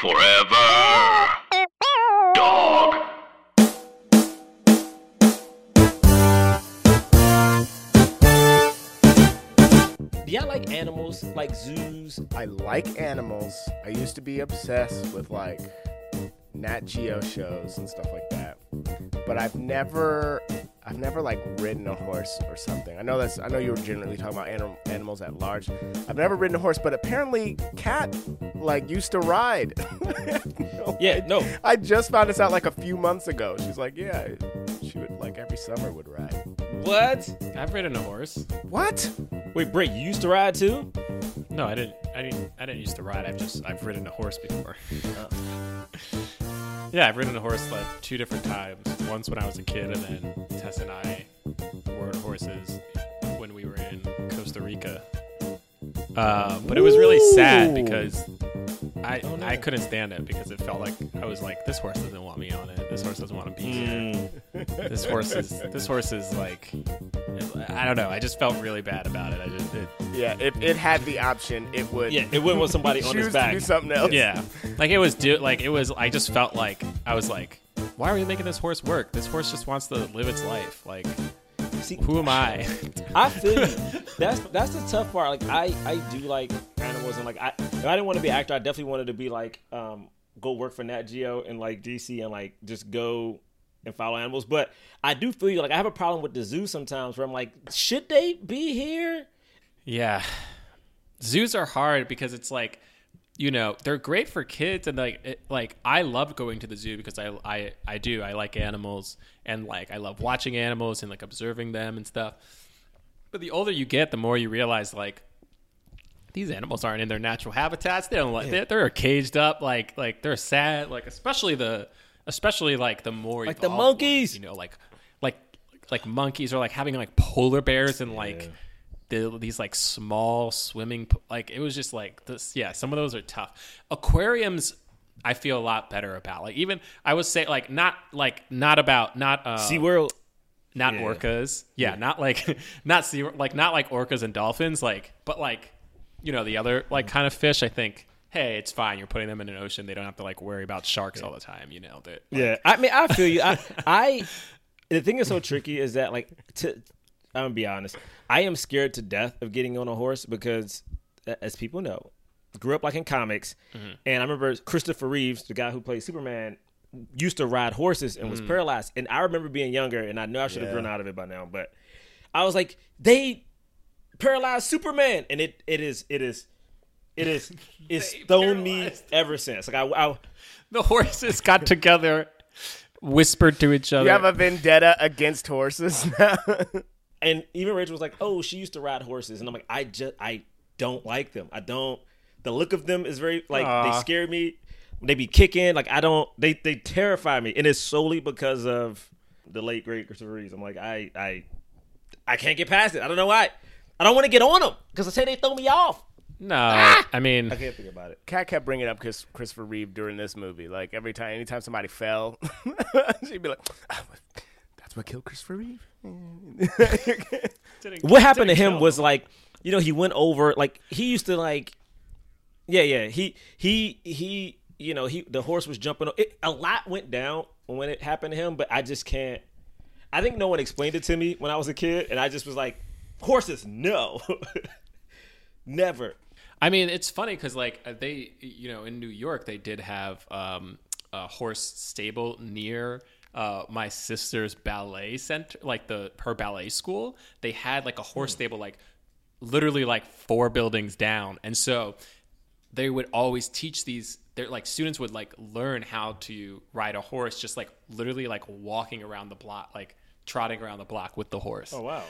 Forever. Dog. Do y'all like animals, like zoos? I like animals. I used to be obsessed with like Nat Geo shows and stuff like that. But I've never I've never like ridden a horse or something. I know that's I know you were generally talking about anim- animals at large. I've never ridden a horse, but apparently cat like used to ride. No, Yeah, I- no. I just found this out like a few months ago. She's like, yeah, she would like every summer would ride. What? I've ridden a horse. What? Wait, Bray, you used to ride too? No, I didn't. I didn't. I didn't used to ride. I've just I've ridden a horse before. Uh-uh. Yeah, I've ridden a horse sled two different times. Once when I was a kid, and then Tess and I rode horses when we were in Costa Rica. Uh, but it was really sad because I Oh, no. I couldn't stand it because it felt like I was like this horse doesn't want me on it. This horse doesn't want to be here. Mm. This horse is this horse is like I don't know. I just felt really bad about it. I just it, Yeah, if it had the option, it would Yeah, it wouldn't want somebody on choose his to back. do something else. Yeah, like it was do like it was. I just felt like I was like, why are we making this horse work? This horse just wants to live its life. Like, See, who am I? I feel you. That's that's the tough part. Like I I do like animals and like I if I didn't want to be an actor, I definitely wanted to be like um go work for Nat Geo and like DC and like just go and follow animals. But I do feel you. Like I have a problem with the zoo sometimes where I'm like, should they be here? yeah, zoos are hard because it's like, you know, they're great for kids and like, it, like I love going to the zoo because I, I, I do. I like animals and like I love watching animals and like observing them and stuff. But the older you get, the more you realize like these animals aren't in their natural habitats. They don't like they're, they're caged up like like they're sad like especially the especially like the more Like the evolved ones, monkeys. you know like like like monkeys or like having like polar bears and like the, these like small swimming like it was just like this yeah some of those are tough aquariums I feel a lot better about like even I would say like not like not about not uh SeaWorld. not Yeah. orcas. Yeah, not like not sea like not like orcas and dolphins, like but like you know the other like kind of fish. I think hey, it's fine. You're putting them in an ocean. They don't have to like worry about sharks all the time. You know that. Yeah, I mean, I feel you. I, I, the thing is so tricky is that like, to, I'm gonna be honest, I am scared to death of getting on a horse because, as people know, grew up like in comics, mm-hmm. and I remember Christopher Reeves, the guy who played Superman, used to ride horses and was mm. paralyzed, and I remember being younger, and I know I should have Yeah. grown out of it by now, but I was like, they paralyzed Superman, and it it is it is. It is it's thrown me ever since. Like I, I The horses got together, whispered to each other. You have a vendetta against horses now. and even Rachel was like, "Oh, she used to ride horses," and I'm like, "I just I don't like them. I don't. The look of them is very like they scare me. They be kicking like I don't. They they terrify me, and it's solely because of the late great Christopher Reeves. I'm like, I I I can't get past it. I don't know why. I don't want to get on them because I say they throw me off. no, I mean I can't think about it. Kat kept bringing up Chris, Christopher Reeve during this movie. Like every time, anytime somebody fell, she'd be like, "Ah, "That's what killed Christopher Reeve." What happened to him was like, you know, he went over like he used to like, yeah, yeah. He he he. You know, he the horse was jumping. o- It, a lot went down when it happened to him, but I just can't. I think no one explained it to me when I was a kid, and I just was like, horses, no, never. I mean, it's funny because like uh, they, you know, in New York they did have um, a horse stable near uh, my sister's ballet center, like the her ballet school. They had like a horse stable, like literally like four buildings down, and so they would always teach these. They're like students would like learn how to ride a horse, just like literally like walking around the block, like trotting around the block with the horse. Oh wow.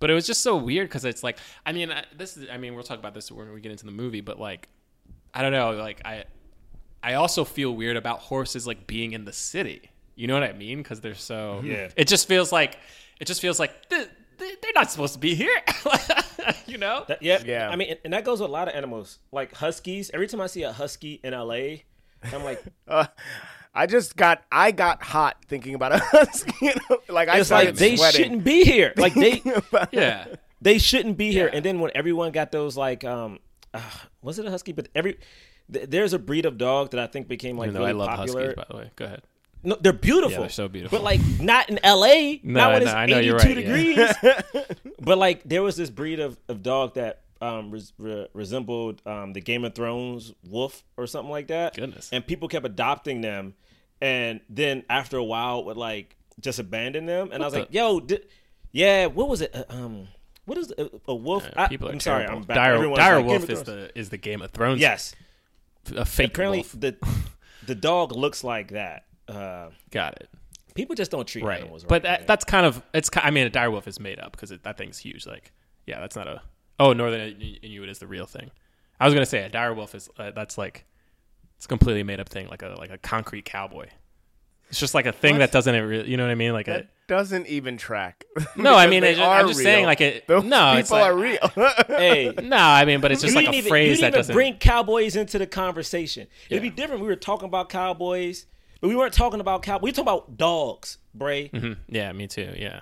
But it was just so weird because it's like, I mean, I- this is, I mean, we'll talk about this when we get into the movie, but like, I don't know, like I, I also feel weird about horses like being in the city. You know what I mean? Because they're so, Yeah. It just feels like, it just feels like th- th- they're not supposed to be here. you know? That, yeah, Yeah. I mean, and- and that goes with a lot of animals, like huskies. Every time I see a husky in LA, I'm like, Uh, I just got I got hot thinking about a husky. like I it's like they sweating. shouldn't be here. Like they yeah. they shouldn't be here. Yeah. And then when everyone got those like um, uh, was it a husky? But every th- there's a breed of dog that I think became like Even really I love popular. huskies, by the way. Go ahead. No, they're beautiful. Yeah, they're so beautiful. But like not in L.A. No, not when no, it's I know 82 you're right, yeah. degrees. but like there was this breed of, of dog that um, res- re- resembled um, the Game of Thrones wolf or something like that. Goodness. And people kept adopting them, and then after a while would like just abandon them. And I was the- like, yo, di- yeah, what was it? Uh, um, what is a, a wolf? I, People are I'm sorry. I'm back. Dire, dire like, wolf is the is the Game of Thrones. yes. a fake Apparently, wolf. the the dog looks like that. Uh, Got it. people just don't treat Right, animals right. but that, man. that's kind of it's. I mean, a dire wolf is made up because that thing's huge. Like, yeah, that's not a. Oh, Northern Inuit is the real thing. I was gonna say a dire wolf is uh, that's like it's a completely made up thing, like a like a concrete cowboy. It's just like a thing that doesn't really, you know what I mean? Like a That doesn't even track. no, I mean, they it's just, are I'm just saying like it. Those no, people it's like, are real. hey, No, I mean, but it's just you like a didn't even, phrase you that didn't even doesn't bring cowboys into the conversation. It'd be Yeah. different. We were talking about cowboys, but we weren't talking about cow. We were talking about dogs, Bray. Mhm. Yeah, me too. Yeah.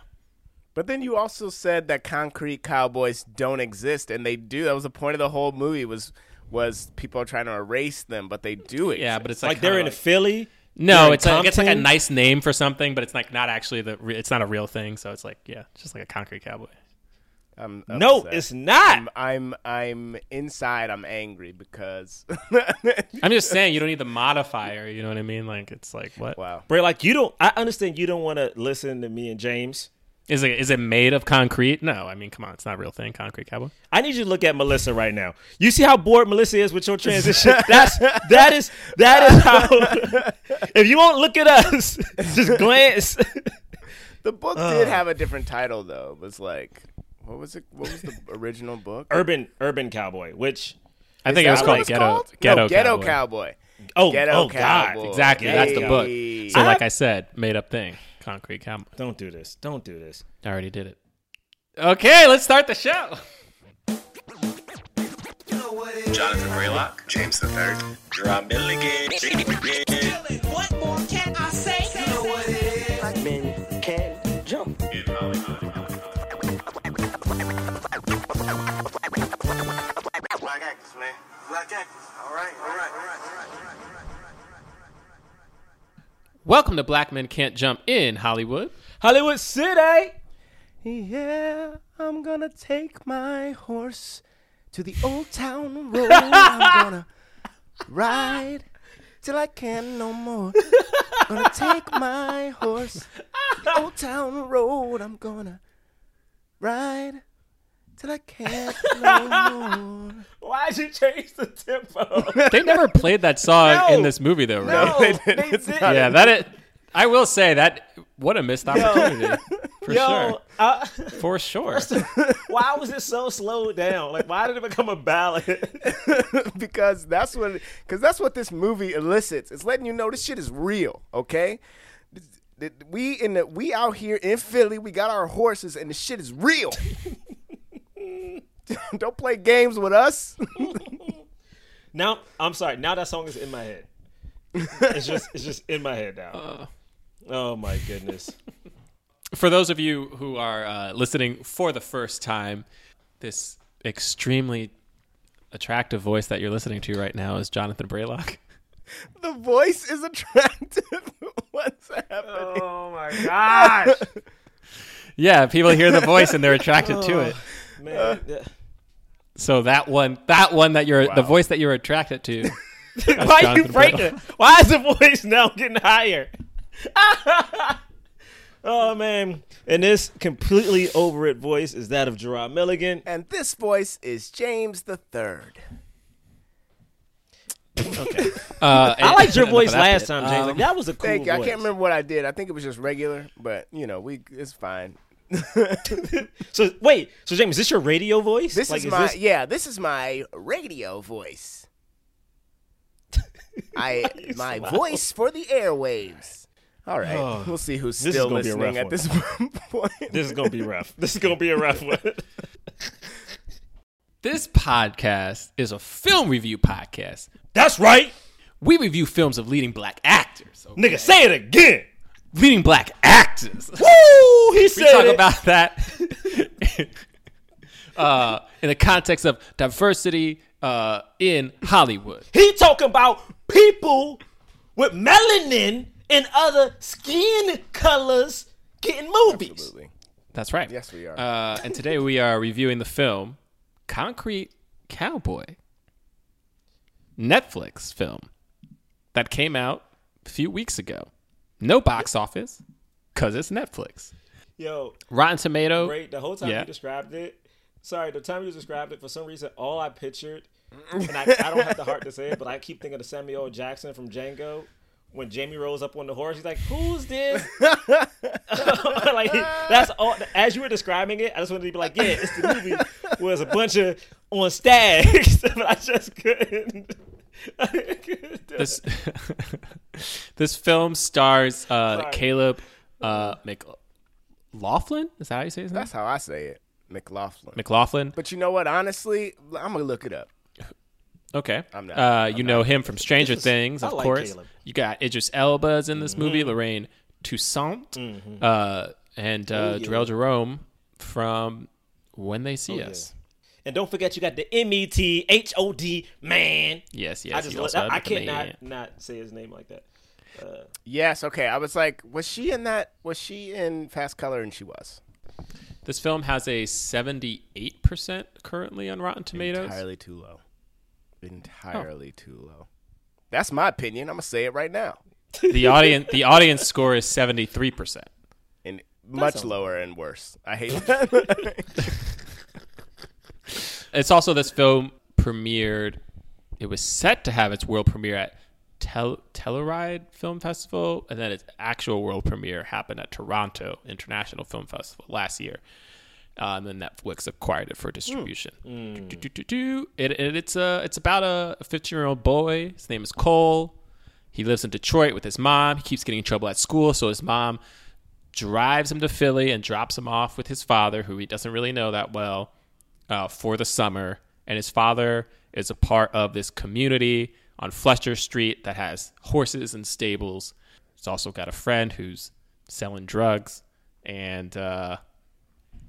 But then you also said that concrete cowboys don't exist, and they do. That was the point of the whole movie was was people are trying to erase them, but they do it. Yeah, but it's Like, like, they're kinda in Philly. No, it's like, it's like a nice name for something, but it's like not actually the. It's not a real thing, so it's like yeah, it's just like a concrete cowboy. I'm No, upset. it's not. I'm, I'm I'm inside. I'm angry because I'm just saying you don't need the modifier. You know what I mean? Like it's like what wow. Bray, like you don't. I understand you don't want to listen to me and James. is it? Is it made of concrete? No, I mean come on, it's not a real thing. Concrete cowboy. I need you to look at Melissa right now. You see how bored Melissa is with your transition. That's that is that is how. if you won't look at us, just glance. The book did uh. have a different title though. It was like what was it? What was the original book? urban urban cowboy, which I think it was called it's Ghetto called? Ghetto no, Ghetto Cowboy. Cowboy. oh Ghetto oh Cowboy. god, Exactly, that's the book. So I- like I said, made up thing. Concrete cowboy. don't do this. Don't do this. I already did it. Okay, let's start the show. Jonathan Braylock, James the Third, Jerah Milligan. What more Black actors, man. Black actors. All right, all right, all right, all right, all right. Welcome to Black Men Can't Jump in Hollywood. Hollywood City. Yeah, I'm gonna take my horse to the old town road. I'm gonna ride till I can no more. gonna take my horse to the old town road. I'm gonna ride till I can't no more. Why'd you change the tempo? They never played that song No. in this movie though, right? no, they they didn't. It's didn't. Yeah, that it. I will say that what a missed opportunity for Yo, sure. uh, For sure. why was it so slowed down? Like, why did it become a ballad? because that's what because that's what this movie elicits. It's letting you know this shit is real. Okay, Th- th- we in the we out here in Philly. We got our horses, and the shit is real. Don't play games with us. now, I'm sorry. Now that song is in my head. It's just, it's just in my head now. oh my goodness. For those of you who are uh, listening for the first time, this extremely attractive voice that you're listening to right now is Jonathan Braylock. the voice is attractive. What's happening? Oh my gosh, Yeah, people hear the voice and they're attracted to it. Man. So that one, that one that you're, the voice that you're attracted to. Why are you Jonathan breaking? Why is the voice now getting higher? oh man! And this completely over it voice is that of Jerah Milligan. And this voice is James the Third. Uh, I liked your voice last time, James. Um, like that was a cool Thank you. I can't remember what I did. I think it was just regular, but you know, we it's fine. So wait, so James, is this your radio voice? This Like, is my this- yeah. This is my radio voice. I my smile? voice for the airwaves. All right, oh, we'll see who's This is still gonna be listening rough at this point. This is gonna be rough. This is gonna be a rough one. This podcast is a film review podcast. That's right, We review films of leading black actors. okay? nigga. Say it again. Leading black actors. Woo! He we talk it. about that uh, in the context of diversity uh, in Hollywood. He talking about people with melanin and other skin colors getting movies. Absolutely. That's right. Yes, we are. Uh, and today we are reviewing the film Concrete Cowboy, Netflix film that came out a few weeks ago. No box office because it's Netflix. Yo, Rotten Tomato. great. The whole time Yeah. you described it, sorry, the time you described it, for some reason, all I pictured, and I, I don't have the heart to say it, but I keep thinking of Samuel. Jackson from Django. When Jamie rolls up on the horse, he's like, "Who's this?" like that's all. As you were describing it, I just wanted to be like, "Yeah, it's the movie where it's a bunch of on stags," but I just couldn't. I couldn't do This this film stars uh, Caleb uh, McLaughlin. Is that how you say his name? That's how I say it, McLaughlin. McLaughlin. But you know what? Honestly, I'm gonna look it up. Okay. I'm not- Uh, I'm you know him from Stranger is- Things, I of like course. Caleb. You got Idris Elba's in Mm-hmm. this movie, Lorraine Toussaint, uh, and uh, Oh, yeah. Jerome from When They See Oh, yeah. Us. And don't forget, you got the M E T H O D man. Yes, yes. I just he lo- also I, had the can't not, not say his name like that. Uh, yes. Okay. I was like, was she in that? Was she in Fast Color? And she was. This film has a seventy-eight percent currently on Rotten Tomatoes. Entirely too low. Entirely too low. That's my opinion. I'm gonna say it right now. The audience the audience score is seventy-three percent. And much lower and worse. I hate that. It's also this film premiered. It was set to have its world premiere at Tel- Telluride Film Festival, and then its actual world premiere happened at Toronto International Film Festival last year. Uh, and then Netflix acquired it for distribution. Do, do, do, do. It, it, it's a, it's about a 15 year old boy. His name is Cole. He lives in Detroit with his mom. He keeps getting in trouble at school, so his mom drives him to Philly and drops him off with his father, who he doesn't really know that well, uh, for the summer. And his father is a part of this community on Fletcher Street that has horses and stables. He's also got a friend who's selling drugs, and uh,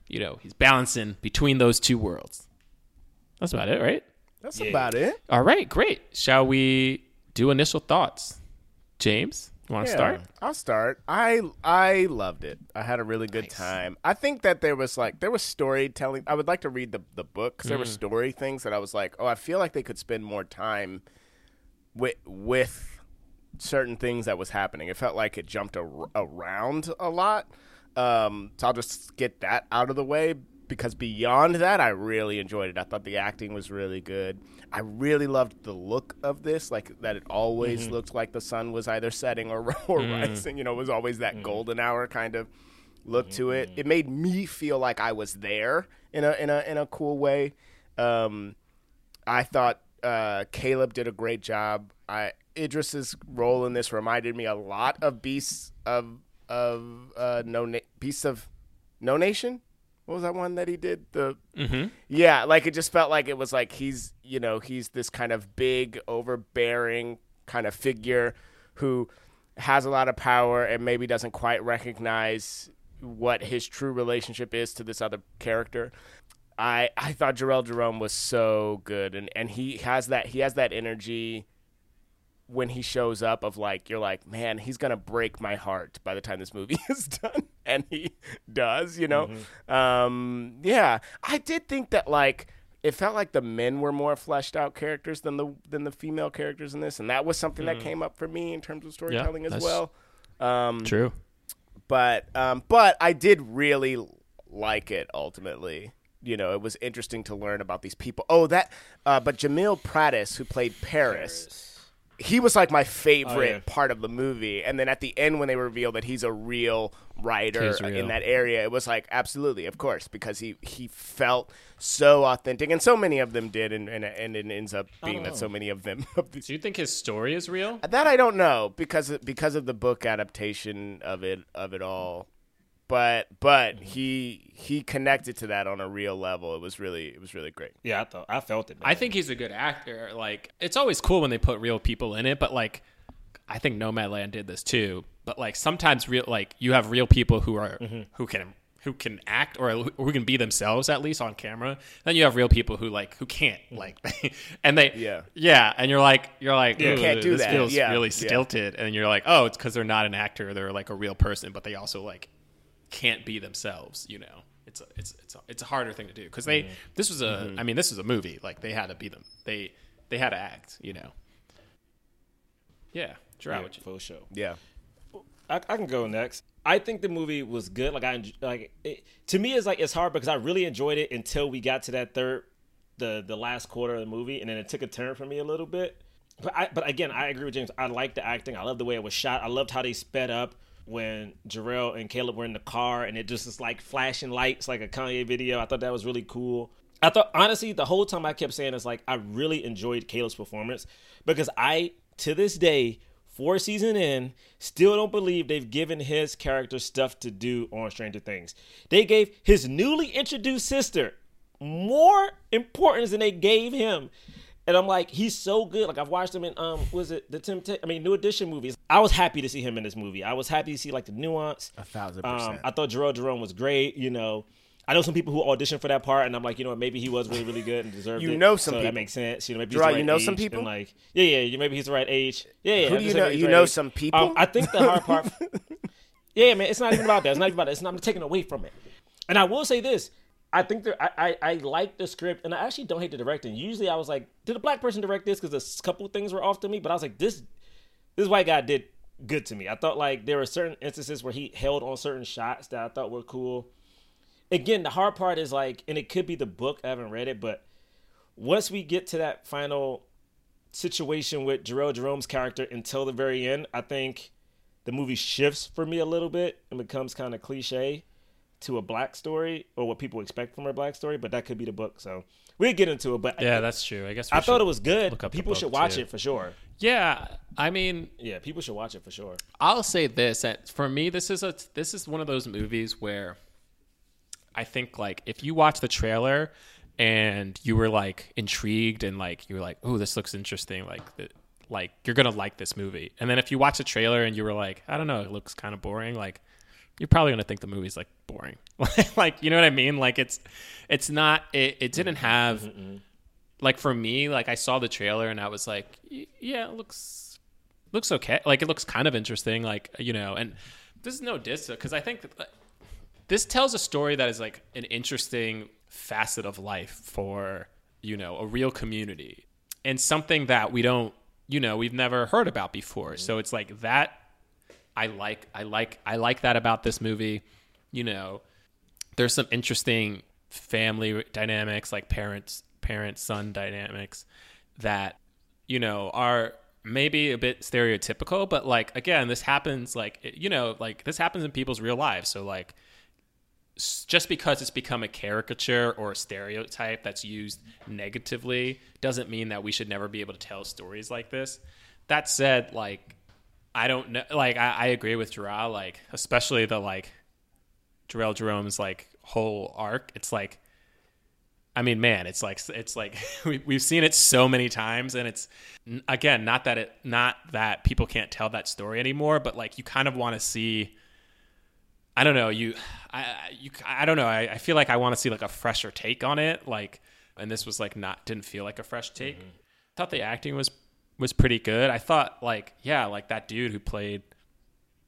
you know he's balancing between those two worlds. That's about it, right? That's about it. All right, great. Shall we do initial thoughts? James, you want to Yeah, start? I'll start. I I loved it. I had a really good time. I think that there was like there was storytelling. I would like to read the the book 'cause there were story things that I was like, oh, I feel like they could spend more time with with certain things that was happening. It felt like it jumped ar- around a lot. Um, so I'll just get that out of the way because beyond that, I really enjoyed it. I thought the acting was really good. I really loved the look of this, like that it always looked like the sun was either setting or, or rising. You know, it was always that golden hour kind of look to it. It made me feel like I was there in a in a in a cool way. Um, I thought uh, Caleb did a great job. I Idris's role in this reminded me a lot of Beasts of of uh, no Na- Beasts of No Nation. What was that one that he did? The mm-hmm. yeah, like it just felt like it was like he's you know he's this kind of big, overbearing kind of figure who has a lot of power and maybe doesn't quite recognize what his true relationship is to this other character. I I thought Jharrel Jerome was so good and and he has that he has that energy when he shows up of like you're like man he's gonna break my heart by the time this movie is done and he does you know um yeah i did think that like it felt like the men were more fleshed out characters than the than the female characters in this and that was something that came up for me in terms of storytelling as well um True. but um, but I did really like it ultimately. You know, it was interesting to learn about these people. Oh, that. Uh, but Jamil Prattis, who played Paris, he was like my favorite yeah. part of the movie. And then at the end, when they revealed that he's a real writer real. in that area, it was like absolutely, of course, because he he felt so authentic, and so many of them did, and and, and it ends up being that so many of them. Do you think his story is real? that I don't know because because of the book adaptation of it of it all. But but he he connected to that on a real level. It was really it was really great. Yeah, I thought I felt it. Man. I think he's a good actor. Like, it's always cool when they put real people in it, but like, I think Nomadland did this too. But like, sometimes real, like, you have real people who are mm-hmm. who can who can act or who can be themselves at least on camera. Then you have real people who like who can't mm-hmm. like, and they Yeah. yeah, and you're like you're like You can't do this that." feels Yeah, really yeah. stilted, and you're like oh it's because they're not an actor, they're like a real person, but they also like can't be themselves. You know, it's a, it's it's a, it's a harder thing to do because they mm-hmm. this was a mm-hmm. I mean this was a movie like they had to be them they they had to act. You know. Yeah, Jerah, Yeah, what you- for sure. Yeah. I, I can go next. I think the movie was good. Like I like it, to me, it's like it's hard because I really enjoyed it until we got to that third, the the last quarter of the movie, and then it took a turn for me a little bit. But I, but again, I agree with James. I like the acting. I love the way it was shot. I loved how they sped up when Jharrel and Caleb were in the car, and it just is like flashing lights, like a Kanye video. I thought that was really cool. I thought honestly, the whole time I kept saying it's like I really enjoyed Caleb's performance because I to this day four season in, still don't believe they've given his character stuff to do on Stranger Things. They gave his newly introduced sister more importance than they gave him. And I'm like, he's so good. Like I've watched him in um, was it the Tim? I mean, New Edition movies. I was happy to see him in this movie. I was happy to see like the nuance. A thousand Um, percent. I thought Jerome Jerome was great. You know, I know some people who auditioned for that part, and I'm like, you know, what, maybe he was really, really good and deserved You it. know some so people. that makes sense. You know, maybe Jerah, right you know some people? Like, yeah, yeah, maybe he's the right age. Yeah, yeah. Who do you know- you the know age. some people? Um, I think the hard part. yeah, man, it's not even about that. It's not even about that. It's not I'm taking away from it. And I will say this. I think there, I, I, I like the script, and I actually don't hate the directing. Usually, I was like, did a black person direct this? Because a couple things were off to me, but I was like, this this white guy did good to me. I thought like there were certain instances where he held on certain shots that I thought were cool. Again, the hard part is like, and it could be the book. I haven't read it, but once we get to that final situation with Jharrel Jerome's character until the very end, I think the movie shifts for me a little bit and becomes kind of cliche to a black story or what people expect from a black story. But that could be the book, so we'll get into it. But yeah, that's true. I guess we I thought it was good. look up the People should watch too. it for sure. Yeah, I mean, Yeah, people should watch it for sure. I'll say this: that for me, this is a this is one of those movies where I think like if you watch the trailer and you were like intrigued and like you were like, "Oh, this looks interesting," like the, like you're gonna like this movie. And then if you watch the trailer and you were like, "I don't know, it looks kind of boring," like you're probably gonna think the movie's like boring. like you know what I mean? Like it's it's not it, it didn't have like for me like I saw the trailer and I was like, "Yeah, it looks looks okay. Like it looks kind of interesting. Like you know, and this is no diss because I think that, this tells a story that is like an interesting facet of life for you know a real community and something that we don't you know we've never heard about before. Mm-hmm. So it's like that. I like I like I like that about this movie. You know, there's some interesting family dynamics like parents parent son dynamics that you know are maybe a bit stereotypical but like again this happens like you know like this happens in people's real lives so like just because it's become a caricature or a stereotype that's used negatively doesn't mean that we should never be able to tell stories like this that said like i don't know like i, I agree with Jerah, like especially the like Jharrel Jerome's like whole arc. It's like, I mean, man, it's like it's like we, we've seen it so many times, and it's again not that it not that people can't tell that story anymore, but like you kind of want to see. I don't know you, I I- you I don't know. I, I feel like I want to see like a fresher take on it, like, and this was like not didn't feel like a fresh take. Mm-hmm. thought the acting was was pretty good. I thought like yeah, like that dude who played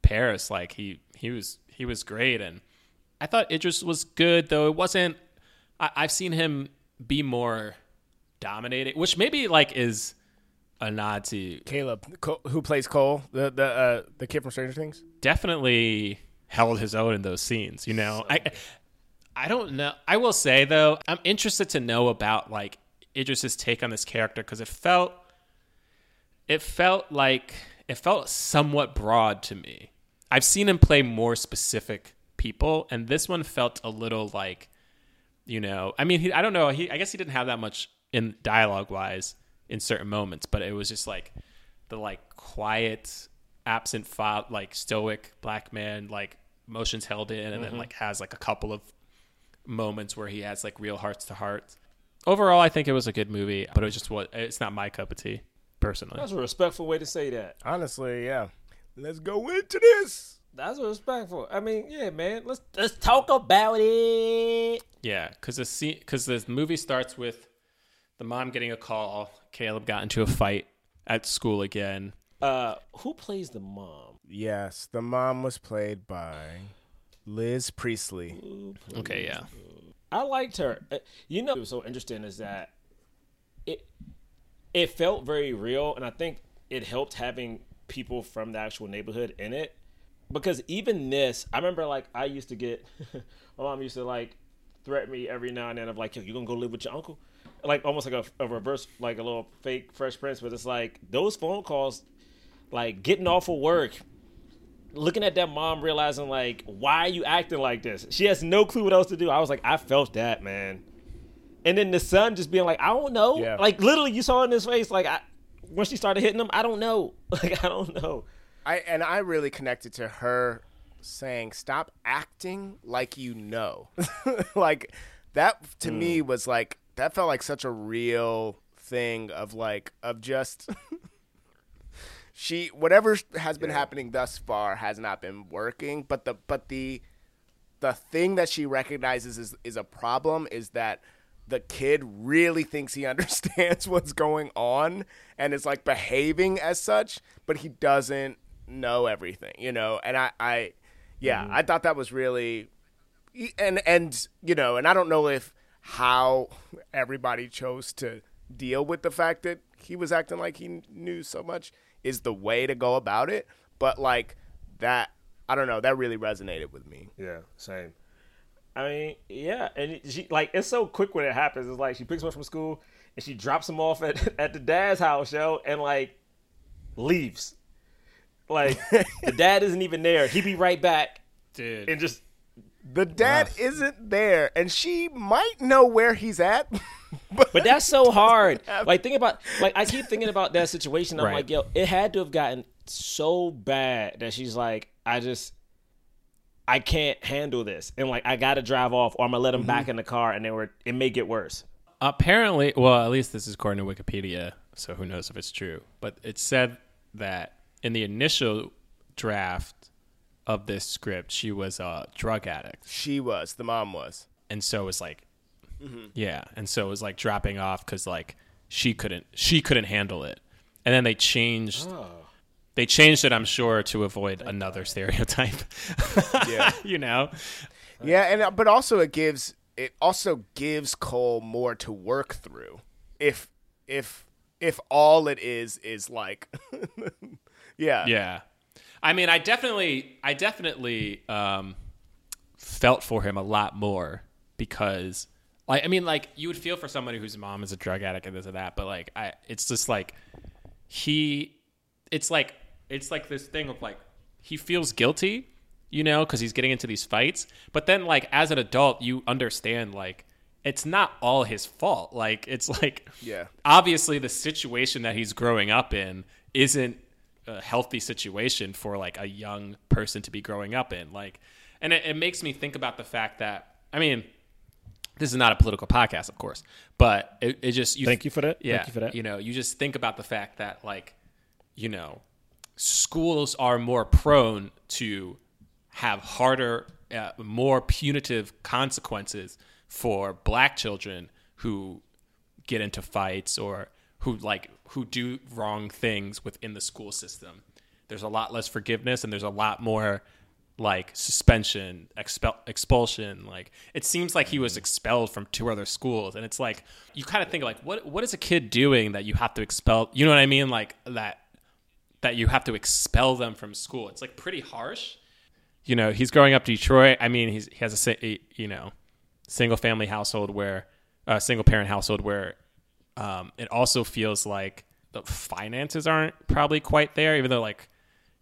Paris, like he he was he was great, and I thought Idris was good though. It wasn't. I, I've seen him be more dominating, which maybe like is a nod to Caleb, who plays Cole, the the uh, the kid from Stranger Things. definitely held his own in those scenes. You know, I I don't know. I will say though, I'm interested to know about like Idris's take on this character because it felt it felt like it felt somewhat broad to me. I've seen him play more specific people, and this one felt a little like, you know, I mean, he, I don't know. He, I guess he didn't have that much in dialogue wise in certain moments, but it was just like the like quiet, absent, fa- like stoic black man, like emotions held in, and then mm-hmm. like has like a couple of moments where he has like real hearts to hearts. Overall, I think it was a good movie, but it was just what it's not my cup of tea personally. That's a respectful way to say that. Honestly, yeah. Let's go into this. That's respectful. I mean, yeah, man. Let's let's talk about it. Yeah, because the scene, because the movie starts with the mom getting a call. Caleb got into a fight at school again. Uh, who plays the mom? Yes, the mom was played by Liz Priestley. Okay, yeah. I liked her. Uh, You know, what was so interesting is that it it felt very real, and I think it helped having people from the actual neighborhood in it. Because even this, I remember like I used to get my mom used to like threaten me every now and then of like, "Yo, you gonna go live with your uncle?" Like almost like a, a reverse, like a little fake Fresh Prince. But it's like those phone calls, like getting off of work, looking at that mom realizing like why are you acting like this she has no clue what else to do i was like i felt that man and then the son just being like i don't know. Yeah. like literally you saw in his face like i when she started hitting him i don't know. Like i don't know. I and I really connected to her saying, "Stop acting like you know." like that to me mm. was like that felt like such a real thing of like of just she whatever has been happening thus far has not been working, but the but the the thing that she recognizes is is a problem is that the kid really thinks he understands what's going on and is like behaving as such, but he doesn't know everything, you know. And I, I yeah, mm-hmm. I thought that was really and and you know, and I don't know if how everybody chose to deal with the fact that he was acting like he knew so much is the way to go about it, but like that I don't know, that really resonated with me. yeah same i mean yeah and she like it's so quick when it happens it's like she picks him up from school and she drops him off at, at the dad's house yo and like leaves like the dad isn't even there he be right back Dude. and just The dad isn't there, and she might know where he's at. but, But that's so hard. Like think about like I keep thinking about that situation. I'm Right. like, yo, it had to have gotten so bad that she's like, I just I can't handle this. And like I gotta drive off or I'm gonna let him back mm-hmm. in the car and they we're it may get worse. Apparently, well, at least this is according to Wikipedia, so who knows if it's true. But it said that in the initial draft of this script, she was a drug addict. she was, the mom was. and so it was like mm-hmm. yeah and so it was like dropping off because like she couldn't she couldn't handle it and then they changed oh. They changed it i'm sure to avoid another stereotype Yeah. you know Yeah, and uh, but also it gives it also gives Cole more to work through. If if if all it is is like Yeah. yeah i mean i definitely i definitely um felt for him a lot more because like i mean like you would feel for somebody whose mom is a drug addict and this and that but like i it's just like he it's like it's like this thing of like he feels guilty you know because he's getting into these fights but then like as an adult you understand like it's not all his fault like it's like Yeah. obviously the situation that he's growing up in isn't a healthy situation for like a young person to be growing up in like and it, it makes me think about the fact that i mean this is not a political podcast of course but it, it just you Thank you for that. yeah Thank you for that. you know you just think about the fact that like you know schools are more prone to have harder uh, more punitive consequences for black children who get into fights or who like who do wrong things within the school system. There's a lot less forgiveness and there's a lot more like suspension expel- expulsion like it seems like he was expelled from two other schools and it's like you kind of think like what what is a kid doing that you have to expel you know what i mean? Like that that you have to expel them from school. It's like pretty harsh. You know he's growing up detroit. I mean he's, he has a you know single family household where a single parent household where um, it also feels like the finances aren't probably quite there even though like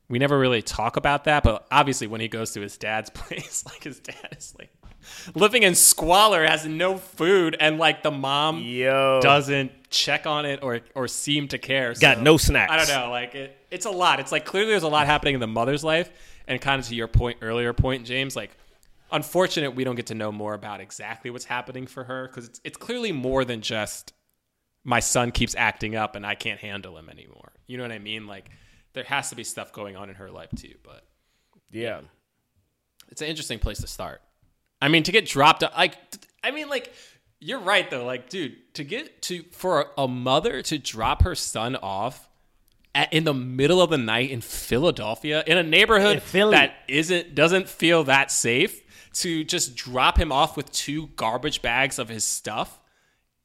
we never really talk about that. But obviously when he goes to his dad's place like his dad is like living in squalor has no food and like the mom Yo. doesn't check on it or or seem to care. Got So, no snacks. i don't know like it, it's a lot it's like clearly there's a lot happening in the mother's life and kind of to your point earlier point james like unfortunate we don't get to know more about exactly what's happening for her because it's, it's clearly more than just my son keeps acting up and I can't handle him anymore. You know what I mean? Like there has to be stuff going on in her life too. But Yeah. it's an interesting place to start. I mean, to get dropped, like, I mean, like, you're right though. Like, dude, to get to for a mother to drop her son off at, in the middle of the night in Philadelphia, in a neighborhood In that isn't doesn't feel that safe, to just drop him off with two garbage bags of his stuff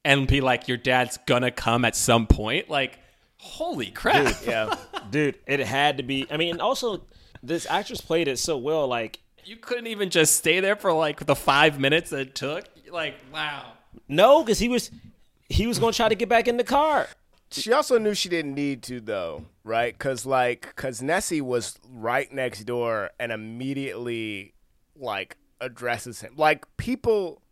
and be like, your dad's gonna come at some point. Like, holy crap! Yeah. dude, it had to be. I mean, and also this actress played it so well. Like, You couldn't even just stay there for like the five minutes that it took. Like, wow. no, because he was he was gonna try to get back in the car. She also knew she didn't need to though, right? Cuz like cuz Nessie was right next door and immediately like addresses him. Like people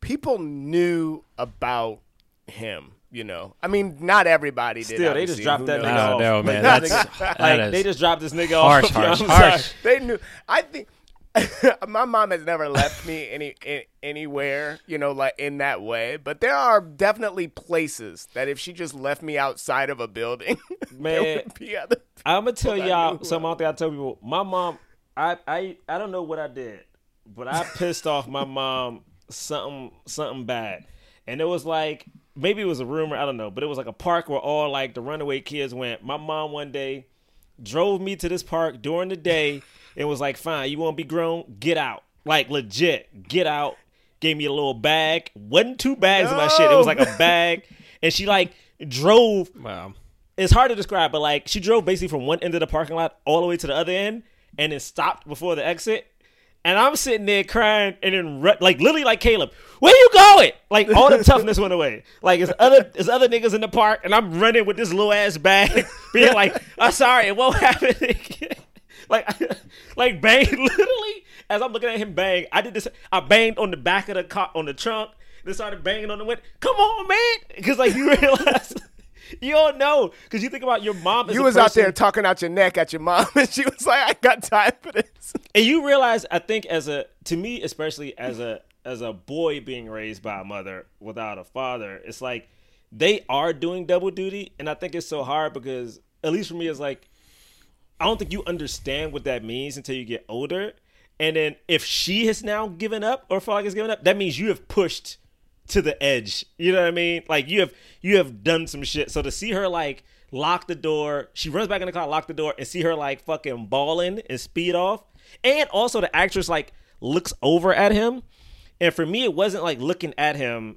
people knew about him, you know. I mean, not everybody did. Still, they just dropped Who that nigga No, off. no, man, that that's- nigga- that like is they just dropped this nigga harsh, off. harsh, I'm harsh. They knew. I think my mom has never left me any, in, anywhere, you know, like in that way. But there are definitely places that if she just left me outside of a building, Man. I'm gonna tell y'all something. I think I tell people. My mom, I, I, I don't know what I did, but I pissed off my mom something, something bad, and it was like maybe it was a rumor. I don't know, but it was like a park where all like the runaway kids went. My mom one day drove me to this park during the day and was like, "Fine, you want to be grown? Get out!" Like legit, get out. Gave me a little bag. wasn't two bags of my shit. It was like a bag, and she like drove Wow. it's hard to describe, but like she drove basically from one end of the parking lot all the way to the other end, and then stopped before the exit. And I'm sitting there crying, and then ru- like literally like Caleb, where you going? Like all the toughness went away. Like it's other it's other niggas in the park, and I'm running with this little ass bag, being like, "I'm sorry, it won't happen again." Like like bang literally as I'm looking at him bang. I did this. I banged on the back of the car on the trunk. Then started banging on the window. Come on, man, because like you realize. You don't know because you think about your mom. As You was out there talking out your neck at your mom, and she was like, "I got time for this." and you realize. I think as a to me, especially as a as a boy being raised by a mother without a father, it's like they are doing double duty, and I think it's so hard because at least for me, it's like I don't think you understand what that means until you get older. And then if she has now given up or like has given up, that means you have pushed to the edge. You know what I mean? Like you have you have done some shit. So to see her like lock the door, she runs back in the car, lock the door, and see her like fucking balling and speed off. And also the actress like looks over at him. And for me, it wasn't like looking at him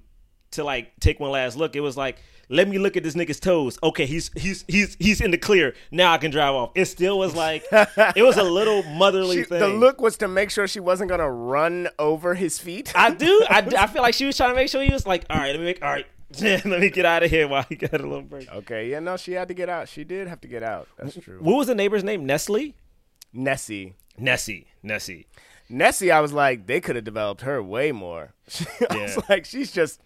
to like take one last look. It was like, let me look at this nigga's toes. Okay, he's he's he's he's in the clear. Now I can drive off. It still was like it was a little motherly She, thing. the look was to make sure she wasn't gonna run over his feet. I do. I, I feel like she was trying to make sure he was like, all right, let me make all right. let me get out of here while he got a little break. okay, yeah, no, she had to get out. She did have to get out. That's true. What was the neighbor's name? Nestle. Nessie. Nessie. Nessie. Nessie, I was like, they could have developed her way more. I Yeah. was like, she's just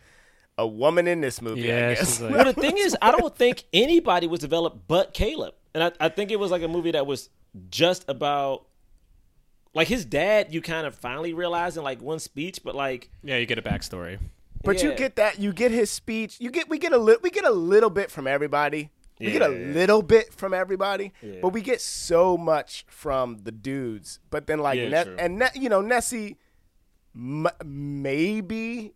a woman in this movie. Yeah, I guess. like- Well, the thing is, I don't think anybody was developed but Caleb, and I, I think it was like a movie that was just about like his dad. You kind of finally realize in like one speech, but like Yeah, you get a backstory. But you get that. You get his speech. You get we get a li- we get a little bit from everybody. We get a Yeah. little bit from everybody, Yeah. but we get so much from the dudes. But then like Yeah, Ne- and ne- you know Nessie m- maybe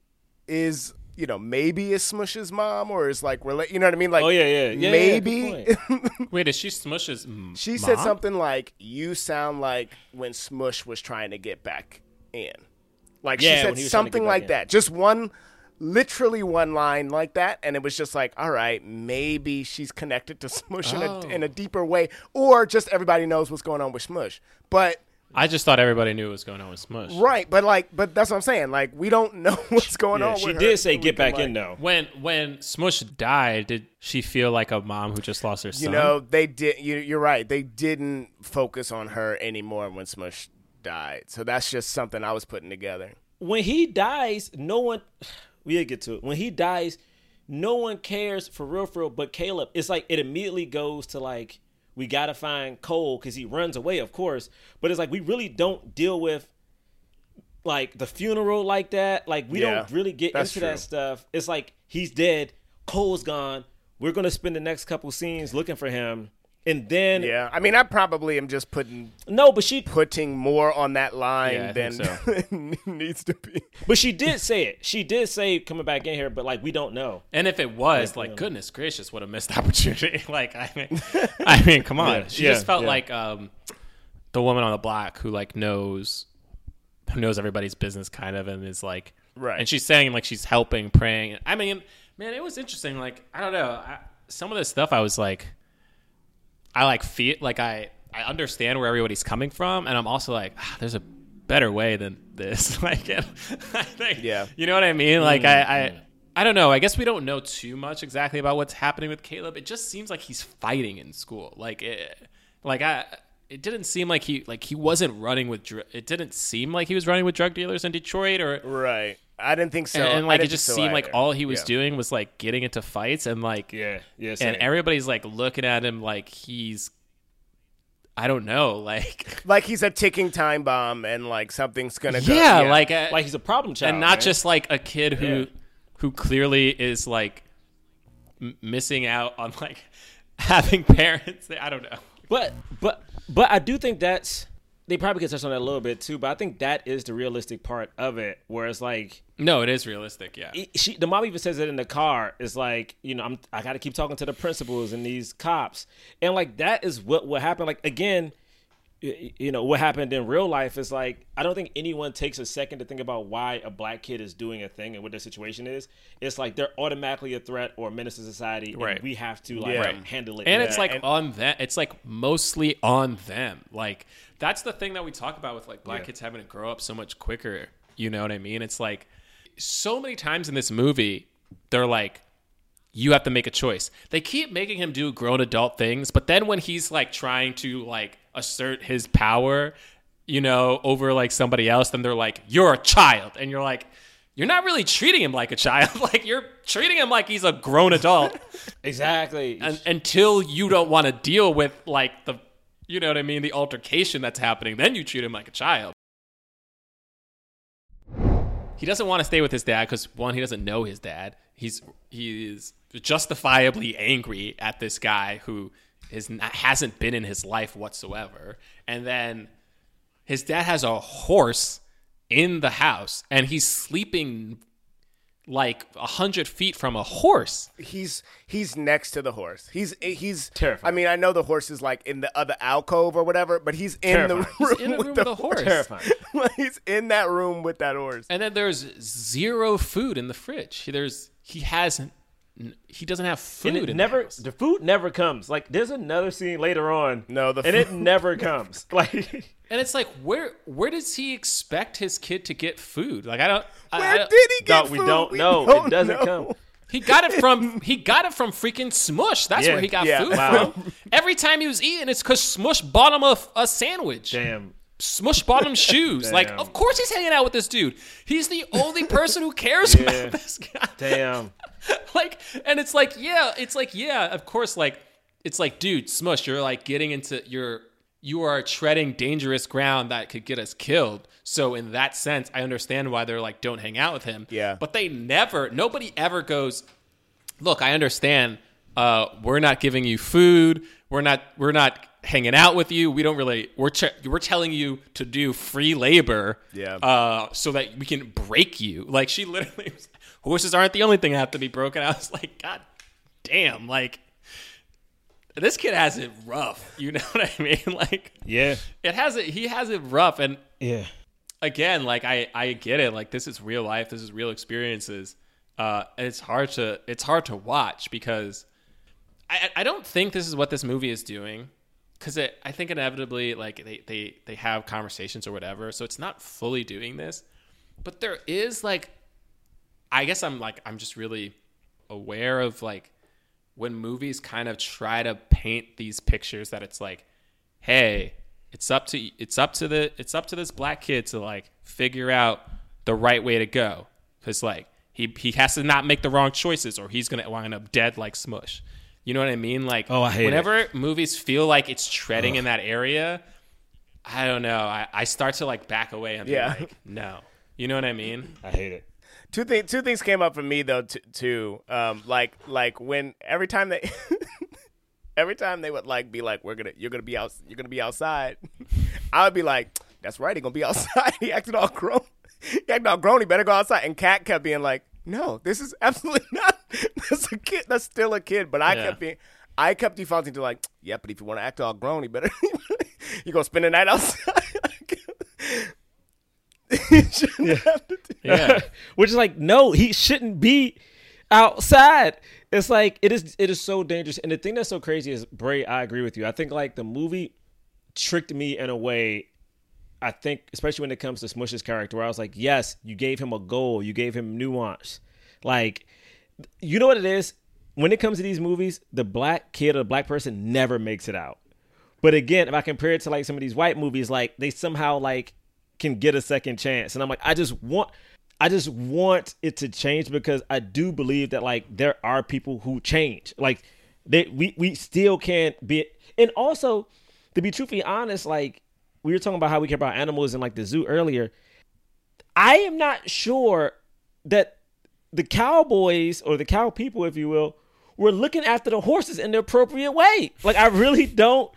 is you know maybe is Smush's mom or is like rela- you know what I mean like Oh, yeah, yeah. Yeah, yeah, maybe good Wait, is she Smush's m- she said mom? something like you sound like when Smush was trying to get back in like Yeah, she said he was trying to something like in. that just one literally one line like that and it was just like all right maybe she's connected to Smush in, Oh. a, in a deeper way or just everybody knows what's going on with Smush but I just thought everybody knew what was going on with Smush. right but like but that's what I'm saying like we don't know what's going yeah, on she with her, did say get can, back in like- though. When when Smush died, did she feel like a mom who just lost her son? You know, they did. You, you're right. They didn't focus on her anymore when Smush died. So that's just something I was putting together. when he dies, no one. We'll get to it. When he dies, no one cares for real, for real. But Caleb, it's like it immediately goes to like we gotta find Cole because he runs away, of course. But it's like we really don't deal with like the funeral like that. Like we Yeah, don't really get into that stuff. It's like he's dead, Cole's gone. We're gonna spend the next couple scenes looking for him. And then Yeah, I mean, I probably am just putting no, but she putting more on that line Yeah, than think it needs to be. but she did say it. She did say coming back in here, but like we don't know. And if it was, like, goodness gracious, what a missed opportunity! like, I mean, I mean, come on. Yeah, she yeah, just felt yeah. like um, the woman on the block who like knows, who knows everybody's business, kind of, and is like, Right. And she's saying like she's helping, praying. I mean, man, it was interesting. Like, I don't know, I, some of this stuff, I was like, I like feel like I I understand where everybody's coming from, and I'm also like, ah, there's a better way than this. like, I think, Yeah. you know what I mean? Like, I, I I don't know. I guess we don't know too much exactly about what's happening with Caleb. It just seems like he's fighting in school. Like, it, like I. It didn't seem like he like he wasn't running with. Dr- it didn't seem like he was running with drug dealers in Detroit, or Right. I didn't think so. and, and, like it just so seemed like all he was Yeah. doing was like getting into fights and like Yeah, yeah. and everybody's like looking at him like he's I don't know, like like he's a ticking time bomb, and like something's gonna go. yeah, like uh, like he's a problem child, and not man. just like a kid who Yeah. who clearly is like m- missing out on like having parents. I don't know. But but but I do think that's they probably could touch on that a little bit too. But I think that is the realistic part of it, where it's like No, it is realistic. Yeah, she, the mom even says it in the car. It's like you know I'm I got to keep talking to the principals and these cops, and like that is what what happened. Like again. Y- You know what happened in real life is like I don't think anyone takes a second to think about why a black kid is doing a thing and what their situation is. It's like they're automatically a threat or a menace to society, and Right. we have to like Yeah. handle it. and Yeah. it's like and- on them. It's like mostly on them. Like that's the thing that we talk about with like black kids having to grow up so much quicker. You know what I mean? It's like so many times in this movie, they're like, you have to make a choice. They keep making him do grown adult things, but then when he's like trying to like assert his power, you know, over like somebody else, then they're like, you're a child, and you're like. You're not really treating him like a child. Like you're treating him like he's a grown adult exactly. un- until you don't want to deal with like the you know what I mean, the altercation that's happening, then you treat him like a child. He doesn't want to stay with his dad because one, he doesn't know his dad. He's he is justifiably angry at this guy who is hasn't been in his life whatsoever, and then his dad has a horse in the house, and he's sleeping like a hundred feet from a horse. he's he's next to the horse. He's he's Terrifying. I mean, I know the horse is like in the other alcove or whatever, but he's in the room, in a with, room the with a horse. Terrifying. he's in that room with that horse. And then there's zero food in the fridge. He- There's he hasn't he doesn't have food. And it in never the, house. the food never comes. Like there's another scene later on. No, the and it never comes. Like and it's like where where does he expect his kid to get food? Like I don't. I- Where I, did he get no, we don't We know. don't it doesn't know. come. He got it from he got it from freaking Smush. That's Yeah, where he got yeah. food Wow. from. Every time he was eating, it's because Smush bought him a, a sandwich. Damn. Smush bottom him shoes. Like, of course he's hanging out with this dude. He's the only person who cares about this guy. Damn. like and it's like yeah it's like yeah of course like it's like dude smush you're like getting into you're you are treading dangerous ground that could get us killed. So in that sense i understand why they're like don't hang out with him. Yeah. but they never nobody ever goes look i understand uh we're not giving you food. We're not we're not hanging out with you. We don't really we're ch- we're telling you to do free labor Yeah. uh so that we can break you. Like she literally was, horses aren't the only thing that have to be broken i was like god damn like this kid has it rough you know what i mean like Yeah. it has it he has it rough and Yeah. again, like I I get it. Like this is real life. This is real experiences. Uh, it's hard to it's hard to watch because I I don't think this is what this movie is doing because it I think inevitably like they they they have conversations or whatever. So it's not fully doing this, but there is like I guess I'm like I'm just really aware of like when movies kind of try to paint these pictures that it's like hey it's up to it's up to the it's up to this black kid to like figure out the right way to go. Because like he he has to not make the wrong choices or he's gonna wind up dead like smush. You know what i mean? Like Oh, I hate it. whenever movies feel like it's treading in that area i don't know. I, I start to like back away and be Yeah. like no. You know what i mean? I hate it. Two things. Two things came up for me though. T- too. Um, like like when every time they every time they would like be like, "We're gonna, you're gonna be out, you're gonna be outside," I would be like, "That's right, he gonna be outside." he acted all grown. He acted all grown. He better go outside. And Cat kept being like, "No, this is absolutely not. That's a kid. That's still a kid." But I Yeah. kept being, I kept defaulting to like, "Yeah, but if you want to act all grown, he better, you gonna spend the night outside." He shouldn't have to do- Yeah. Which is like, no, he shouldn't be outside. It's like it is it is so dangerous. And the thing that's so crazy is Bray, I agree with you. I think like the movie tricked me in a way. I think, especially when it comes to Smush's character, where I was like, yes, you gave him a goal, you gave him nuance. Like, you know what it is? When it comes to these movies, the black kid or the black person never makes it out. But again, if I compare it to like some of these white movies, like they somehow like can get a second chance. And I'm like, I just want I just want it to change because I do believe that like there are people who change. Like that we we still can't be and also to be truthfully honest, like we were talking about how we care about animals in like the zoo earlier. I am not sure that the cowboys or the cow people, if you will, were looking after the horses in the appropriate way. Like I really don't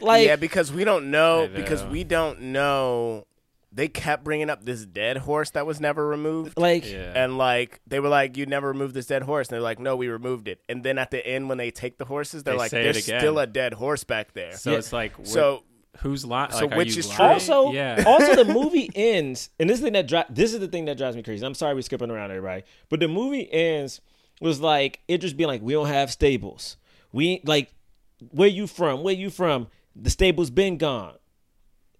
like yeah, because we don't know. I Because we don't know. They kept bringing up this dead horse that was never removed. like Yeah. And like they were like, "You never removed this dead horse," and they're like, "No, we removed it." And then at the end, when they take the horses, they're They like, "There's still a dead horse back there." So it's like, wh- So who's lying? so like, are which you is lying? true? Also, yeah. also the movie ends, and this is the thing that dri- this is the thing that drives me crazy. I'm sorry we're skipping around everybody, but the movie ends was like it just being like we don't have stables. We ain't like where you from? Where you from? The stable's been gone.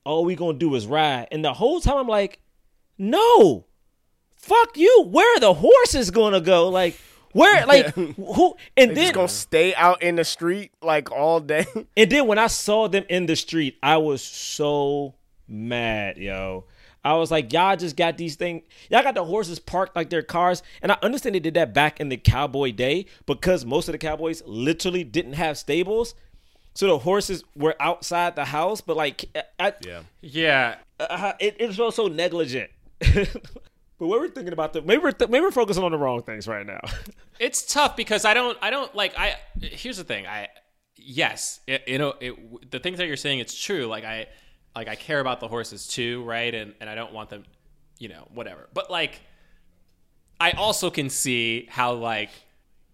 All we gonna do is ride, and the whole time I'm like, no, fuck you. Where are the horses gonna go? Like where? Like who? And they then just gonna stay out in the street like all day. and then when I saw them in the street, I was so mad, yo. I was like, y'all just got these things. Y'all got the horses parked like their cars. And I understand they did that back in the cowboy day because most of the cowboys literally didn't have stables. So the horses were outside the house, but like, I, yeah. uh, it, it felt so negligent. but what we're thinking about the maybe we're th- maybe we're focusing on the wrong things right now. it's tough because I don't I don't like I here's the thing I yes it, you know it, the things that you're saying it's true like I like I care about the horses too right and and I don't want them you know whatever but like I also can see how like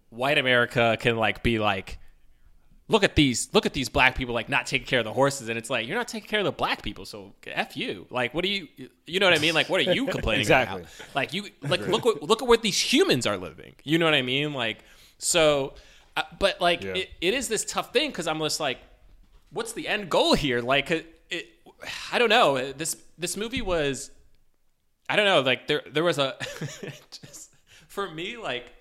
white America can like be like look at these look at these black people like not taking care of the horses and it's like you're not taking care of the black people so f you. Like what do you you know what i mean? Like what are you complaining Exactly. about like you like look what look at where these humans are living. You know what i mean? Like so uh, but like it, it is this tough thing because i'm just like what's the end goal here? Like it, it i don't know. This this movie was i don't know like there there was a just for me like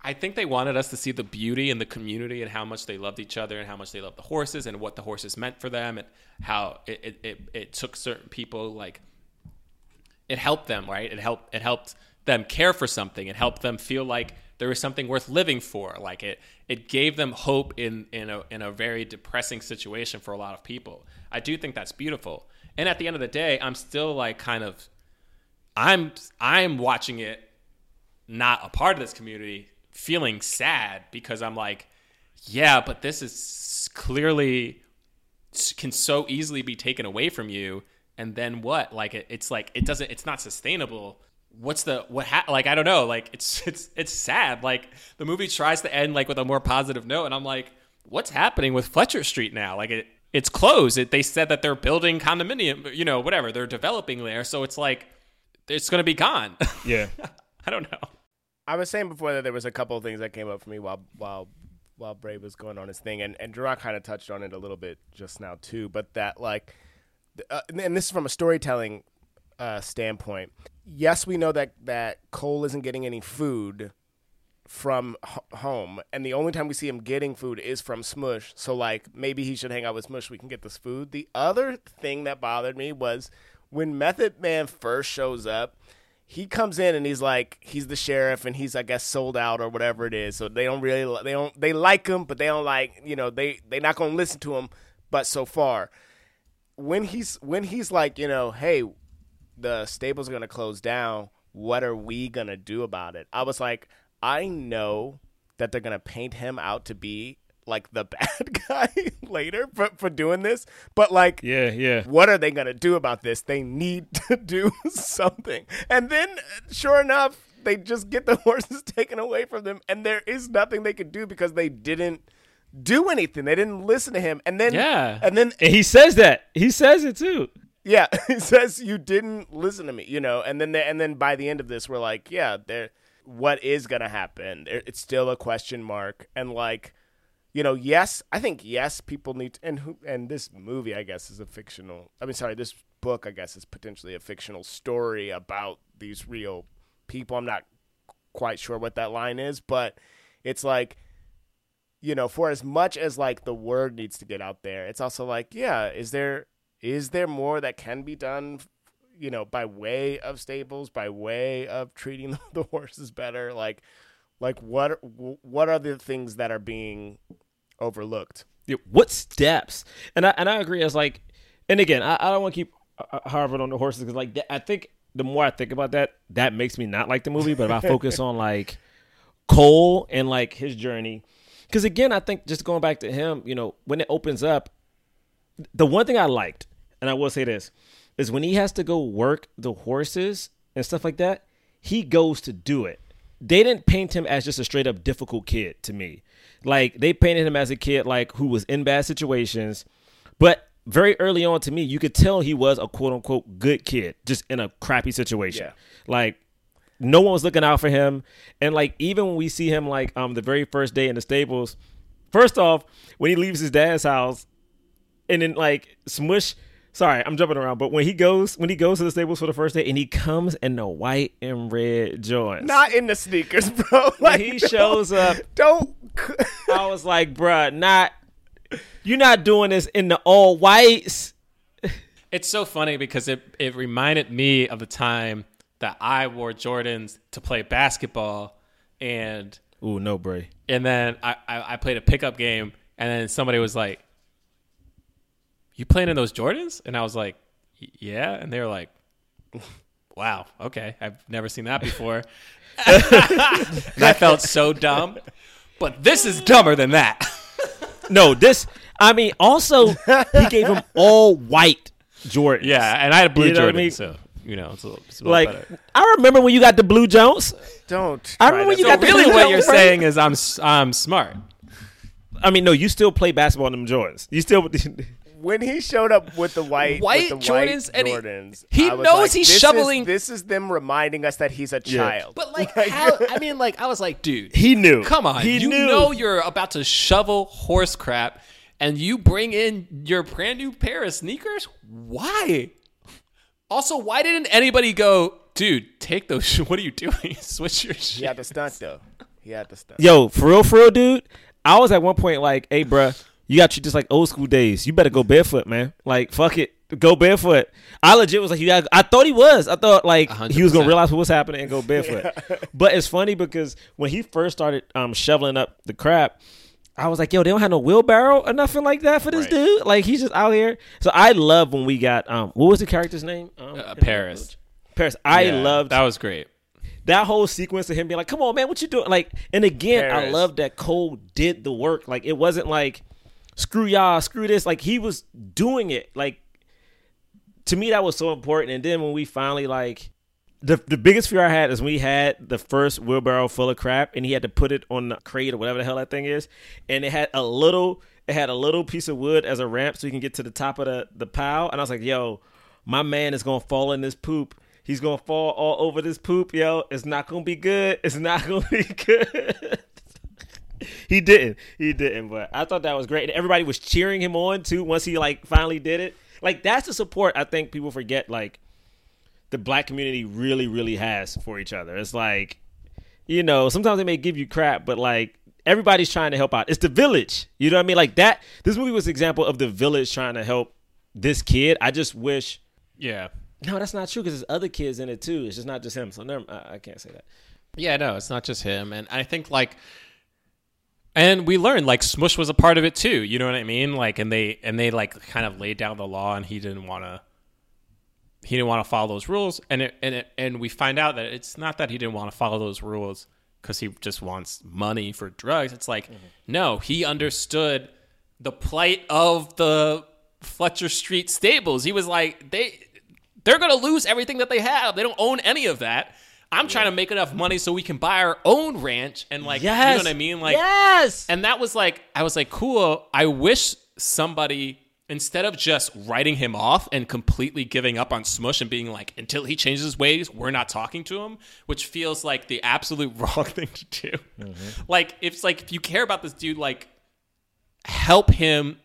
I think they wanted us to see the beauty in the community and how much they loved each other and how much they loved the horses and what the horses meant for them and how it, it, it, it took certain people like it helped them right? It helped it helped them care for something. It helped them feel like there was something worth living for. Like it it gave them hope in in a in a very depressing situation for a lot of people. I do think that's beautiful. And at the end of the day i'm still like kind of i'm i'm watching it not a part of this community feeling sad because I'm like, yeah, but this is clearly can so easily be taken away from you. And then what? Like it, it's like it doesn't. It's not sustainable. What's the what? Ha- like I don't know. Like it's it's it's sad. Like the movie tries to end like with a more positive note, and I'm like, what's happening with Fletcher Street now? Like it it's closed. It, they said that they're building condominium. You know, whatever they're developing there. So it's like it's going to be gone. yeah. I don't know. I was saying before that there was a couple of things that came up for me while while while Bray was going on his thing, and and Jerah kind of touched on it a little bit just now too. But that like, uh, and this is from a storytelling uh, standpoint. Yes, we know that that Cole isn't getting any food from h- home, and the only time we see him getting food is from Smush. So like, maybe he should hang out with Smush. We can get this food. The other thing that bothered me was when Method Man first shows up he comes in and he's like he's the sheriff and he's I guess sold out or whatever it is. So they don't really they don't they like him, but they don't like you know they they're not gonna listen to him. But so far, when he's when he's like you know hey, the stable's are gonna close down. What are we gonna do about it? I was like I know that they're gonna paint him out to be like the bad guy later for, for doing this. But like, Yeah, yeah. what are they gonna do about this? They need to do something. And then, sure enough, they just get the horses taken away from them, and there is nothing they could do because they didn't do anything. They didn't listen to him. And then, Yeah. and then And he says that. He says it too. yeah, he says you didn't listen to me, you know, and then the, and then by the end of this, we're like, yeah, there, what is gonna happen? It's still a question mark, and like, you know, yes, I think yes, people need, to, and who, and this movie, I guess, is a fictional. I mean, sorry, this book, I guess, is potentially a fictional story about these real people. I'm not quite sure what that line is, but it's like you know, for as much as like the word needs to get out there, it's also like, yeah, is there is there more that can be done, you know, by way of stables, by way of treating the horses better? Like, like what what are the things that are being overlooked? What steps? And I and I agree. It's like, and again, I, I don't want to keep uh, harping on the horses because like I think the more I think about that, that makes me not like the movie. But if I focus on like Cole and like his journey, because again, I think just going back to him, you know, when it opens up, the one thing I liked, and I will say this, is when he has to go work the horses and stuff like that, he goes to do it. They didn't paint him as just a straight up difficult kid to me. Like they painted him as a kid like who was in bad situations, but very early on to me, you could tell he was a quote unquote good kid, just in a crappy situation. Yeah. Like no one was looking out for him. And like even when we see him like um the very first day in the stables, first off, when he leaves his dad's house and then like Smush sorry, I'm jumping around, but when he goes when he goes to the stables for the first day and he comes in the white and red joints. Not in the sneakers, bro. when Like, he shows up, Don't. I was like, bruh, not you're not doing this in the all whites. It's so funny because it, it reminded me of the time that I wore Jordans to play basketball and Ooh, no, Bray. and then I, I, I played a pickup game and then somebody was like, You playing in those Jordans? And I was like, Yeah. And they were like, Wow, okay. I've never seen that before. and I felt so dumb. But this is dumber than that. No, this I mean also he gave him all white Jordans. yeah, and I had blue You know what I Jordans, mean? so you know it's a little, it's a little Like better. I remember when you got the blue Jones. Don't. I remember when you So got the Really, blue what you're right? saying is I'm s- I'm smart. I mean, no, you still play basketball in them Jordans. You still when he showed up with the white White with the Jordans, white and he- Jordans, he I was knows like, he's this is- shoveling- this is them reminding us that he's a Yeah. child. But like, how? I mean, like, I was like, dude, He knew. Come on, He you knew. know you're about to shovel horse crap, and you bring in your brand new pair of sneakers. Why? Also, why didn't anybody go, dude? Take those. sh- What are you doing? Switch your shit. he had the stunt though. He had the stunt. Yo, for real, for real, dude. I was at one point like, hey, bruh, you got treat just like old school days. You better go barefoot, man. Like, fuck it. Go barefoot. I legit was like, you got I thought he was. I thought like he was gonna realize what was happening and go barefoot. but it's funny because when he first started um shoveling up the crap, I was like, yo, they don't have no wheelbarrow or nothing like that for this Right. dude. Like he's just out here. So I love when we got um what was the character's name? Um, Uh, Paris. Paris. I Yeah, loved that was great. that whole sequence of him being like, "Come on, man, what you doing?" Like, and again, I love that Cole did the work. Like, it wasn't like, "Screw y'all, screw this." Like, he was doing it. Like, to me, that was so important. And then when we finally like. The, the biggest fear I had is we had the first wheelbarrow full of crap and he had to put it on the crate or whatever the hell that thing is, and it had a little it had a little piece of wood as a ramp so you can get to the top of the the pile, and I was like, yo, my man is gonna fall in this poop. He's gonna fall all over this poop, yo. It's not gonna be good. It's not gonna be good. he didn't. He didn't. But I thought that was great. And everybody was cheering him on too once he like finally did it. Like that's the support I think people forget. Like the black community really, really has for each other. It's like, you know, sometimes they may give you crap, but like everybody's trying to help out. It's the village. You know what I mean? Like that. This movie was an example of the village trying to help this kid. I just wish. Yeah. No, that's not true because there's other kids in it too. It's just not just him. So never, I, I can't say that. Yeah, no, it's not just him, and I think like, and we learned like Smush was a part of it too. You know what I mean? Like, and they and they like kind of laid down the law, and he didn't want to. He didn't want to follow those rules, and it, and it, and we find out that it's not that he didn't want to follow those rules because he just wants money for drugs. It's like, Mm-hmm. no, he understood the plight of the Fletcher Street stables. He was like, they they're gonna lose everything that they have. They don't own any of that. I'm trying to make enough money so we can buy our own ranch and like you know what I mean? Like yes. and that was like, I was like, cool. I wish somebody, instead of just writing him off and completely giving up on Smush and being like, until he changes his ways, we're not talking to him, which feels like the absolute wrong thing to do. Mm-hmm. Like, it's like, if you care about this dude, like, help him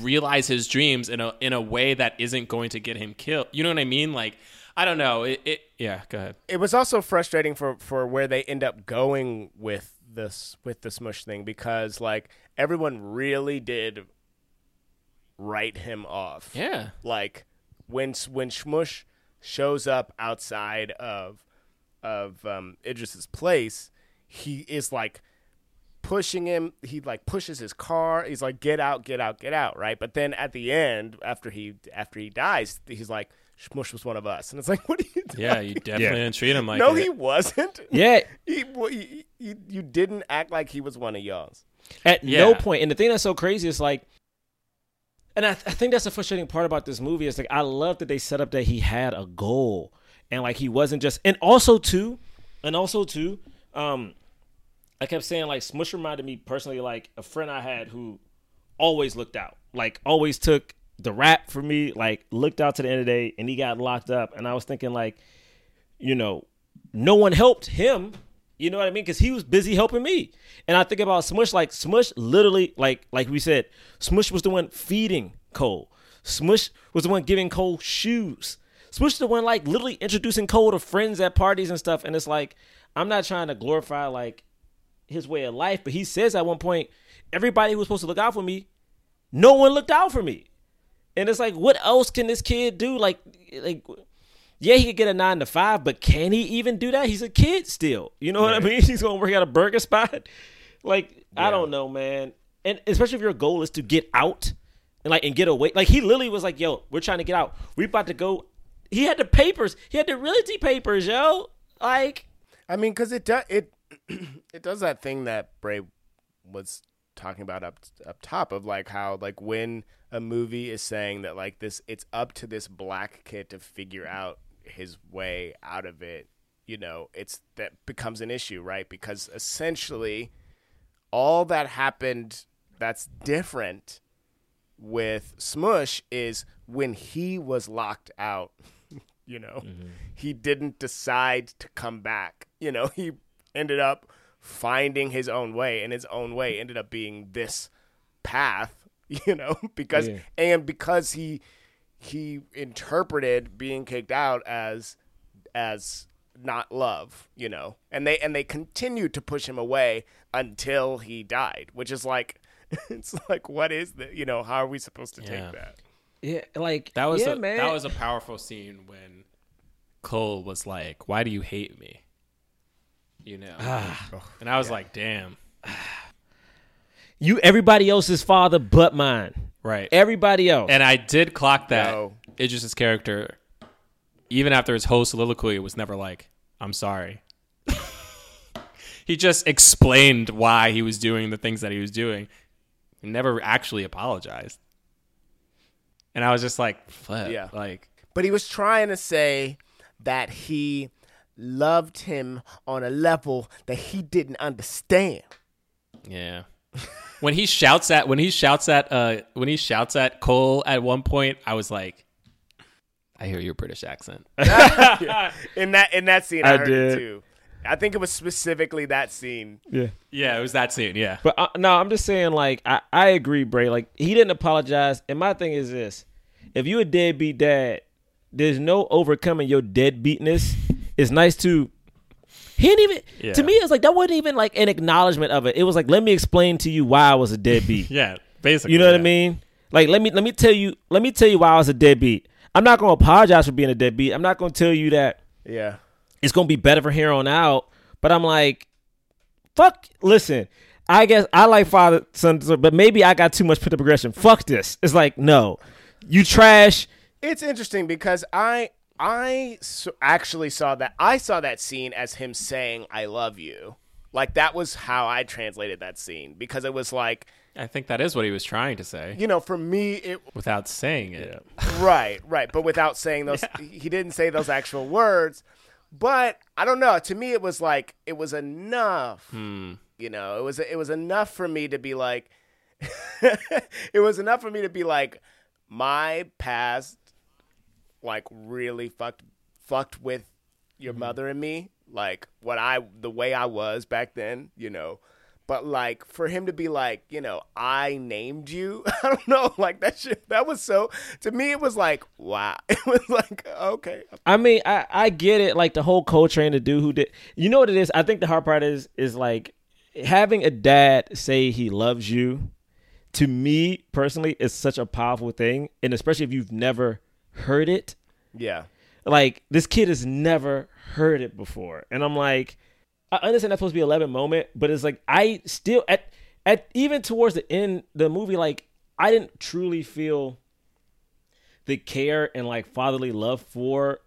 realize his dreams in a in a way that isn't going to get him killed. You know what I mean? Like, I don't know. It, it yeah, go ahead. it was also frustrating for for where they end up going with this with the smush thing because like everyone really did write him off. Yeah. Like when when Smush shows up outside of of um, Idris's place, he is like pushing him. He like pushes his car. He's like, "Get out, get out, get out!" Right? But then at the end, after he after he dies, he's like, "Smush was one of us," and it's like, "What are you?" Doing? Yeah, you definitely Yeah. didn't treat him like no, it. he wasn't. yeah. He, he, he, you didn't act like he was one of y'all's. At Yeah. no point, and the thing that's so crazy is like, and I, I think that's the frustrating part about this movie is like I love that they set up that he had a goal and like he wasn't just, and also too, and also too, um, I kept saying like Smush reminded me personally like a friend I had who always looked out, like always took the rap for me, like looked out to the end of the day, and he got locked up, and I was thinking like, you know, no one helped him. You know what I mean? Because he was busy helping me. And I think about Smush, like Smush, literally, like like we said, Smush was the one feeding Cole. Smush was the one giving Cole shoes. Smush was the one like literally introducing Cole to friends at parties and stuff. And it's like I'm not trying to glorify like his way of life, but he says at one point, everybody who was supposed to look out for me, no one looked out for me. And it's like, what else can this kid do? Like, like, yeah, he could get a nine to five, but can he even do that? He's a kid still. You know what I mean? He's gonna work at a burger spot. Like, I don't know, man. And especially if your goal is to get out and like and get away. Like he literally was like, "Yo, we're trying to get out. We about to go." He had the papers. He had the realty papers, yo. Like, I mean, because it does it it does that thing that Bray was talking about up up top of like how like when a movie is saying that like this it's up to this black kid to figure mm-hmm. out his way out of it you know it's that becomes an issue right? Because essentially all that happened that's different with Smush is when he was locked out, you know, mm-hmm. he didn't decide to come back. You know, he ended up finding his own way, and his own way ended up being this path, you know, because Yeah. and because he he interpreted being kicked out as as not love, you know. And they and they continued to push him away until he died, which is like it's like what is the you know, how are we supposed to Yeah. take that? yeah, like That was yeah, a, man. that was a powerful scene when Cole was like, "Why do you hate me?" You know, ah. and I was like, "Damn, you. Everybody else's father, but mine. right." Everybody else. And I did clock that No. Idris's character, even after his whole soliloquy, it was never like, "I'm sorry." he just explained why he was doing the things that he was doing. He never actually apologized. And I was just like, flip. Yeah. Like, But he was trying to say that he loved him on a level that he didn't understand. Yeah. when he shouts at when he shouts at uh when he shouts at Cole at one point, I was like, I hear your British accent. In that in that scene I, I heard did. it too. I think it was specifically that scene. yeah. yeah, it was that scene. Yeah. But uh, no, I'm just saying, like, I, I agree, Bray. Like, he didn't apologize. And my thing is this if you a deadbeat dad, there's no overcoming your deadbeatness. It's nice to. He didn't even. Yeah. To me, it's like that wasn't even like an acknowledgement of it. It was like, let me explain to you why I was a deadbeat. Yeah, basically. You know what I mean? Like let me let me tell you let me tell you why I was a deadbeat. I'm not gonna apologize for being a deadbeat. I'm not gonna tell you that Yeah. it's gonna be better from here on out. But I'm like, fuck. Listen, I guess I like father son, but maybe I got too much put up aggression. Fuck this. It's like no, you trash. It's interesting because I I s- actually saw that I saw that scene as him saying "I love you," Like that was how I translated that scene because it was like, I think that is what he was trying to say you know, for me it without saying it. right, right, but without saying those he didn't say those actual words. But I don't know, to me it was like it was enough. Hmm. You know, it was it was enough for me to be like it was enough for me to be like my past like really fucked fucked with your mm-hmm. mother and me like what i the way i was back then you know but like for him to be like you know i named you i don't know like that shit that was so to me it was like wow it was like okay I mean, I, I get it. Like the whole Coltrane, the dude who did. You know what it is? I think the hard part is is like having a dad say he loves you. To me personally, is such a powerful thing, and especially if you've never heard it. Yeah. Like this kid has never heard it before, and I'm like, I understand that's supposed to be a 11 moment, but it's like I still at at even towards the end the movie, like I didn't truly feel the care and like fatherly love for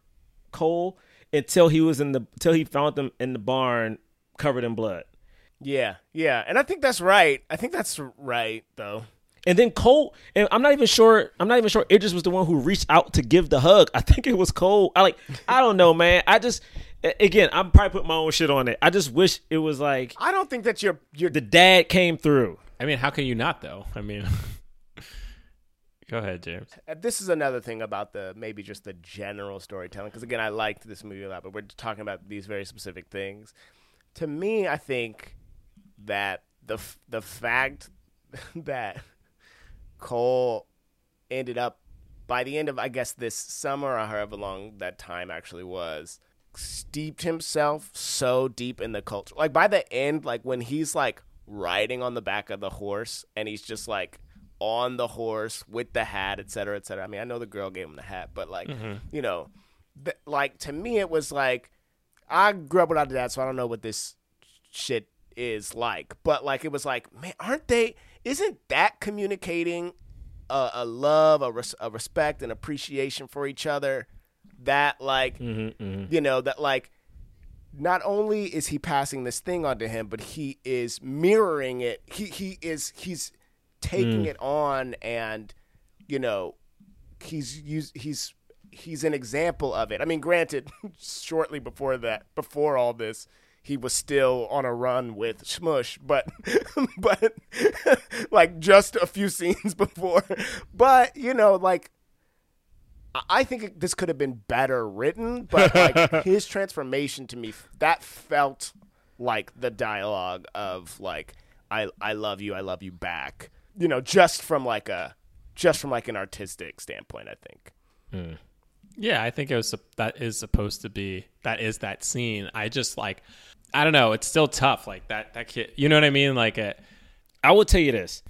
Cole until he was in the until he found them in the barn covered in blood. yeah. Yeah. And i think that's right. I think that's right though And then Cole, and I'm not even sure. I'm not even sure Idris was the one who reached out to give the hug. I think it was Cole. I like. I don't know, man. I just, again, I'm probably putting my own shit on it. I just wish it was like i don't think that you're you're the dad came through. I mean, how can you not though? I mean, go ahead, James. Uh, this is another thing about the maybe just the general storytelling because again i liked this movie a lot but we're talking about these very specific things to me i think that the f- the fact that cole ended up by the end of i guess this summer or however long that time actually was steeped himself so deep in the culture like by the end like when he's like riding on the back of the horse and he's just like on the horse with the hat, et cetera, et cetera. I mean, I know the girl gave him the hat, but like, mm-hmm. you know, th- like to me, it was like I grew up without a dad, so I don't know what this shit is like. But like, it was like, man, aren't they? Isn't that communicating a, a love, a, res- a respect, and appreciation for each other? That like, mm-hmm, mm-hmm. you know, that like not only is he passing this thing onto him, but he is mirroring it. He he is he's taking mm. it on, and you know, he's use, he's he's an example of it. I mean, granted, shortly before that, before all this, he was still on a run with Smush, but but like just a few scenes before. But you know, like I- think this could have been better written, but like his transformation to me, that felt like the dialogue of like I I love you, I love you back. You know, just from like a just from like an artistic standpoint, I think. Hmm. Yeah, I think it was that is supposed to be that is that scene. I just like I don't know. It's still tough. Like that that kid. You know what I mean? Like it. I will tell you this: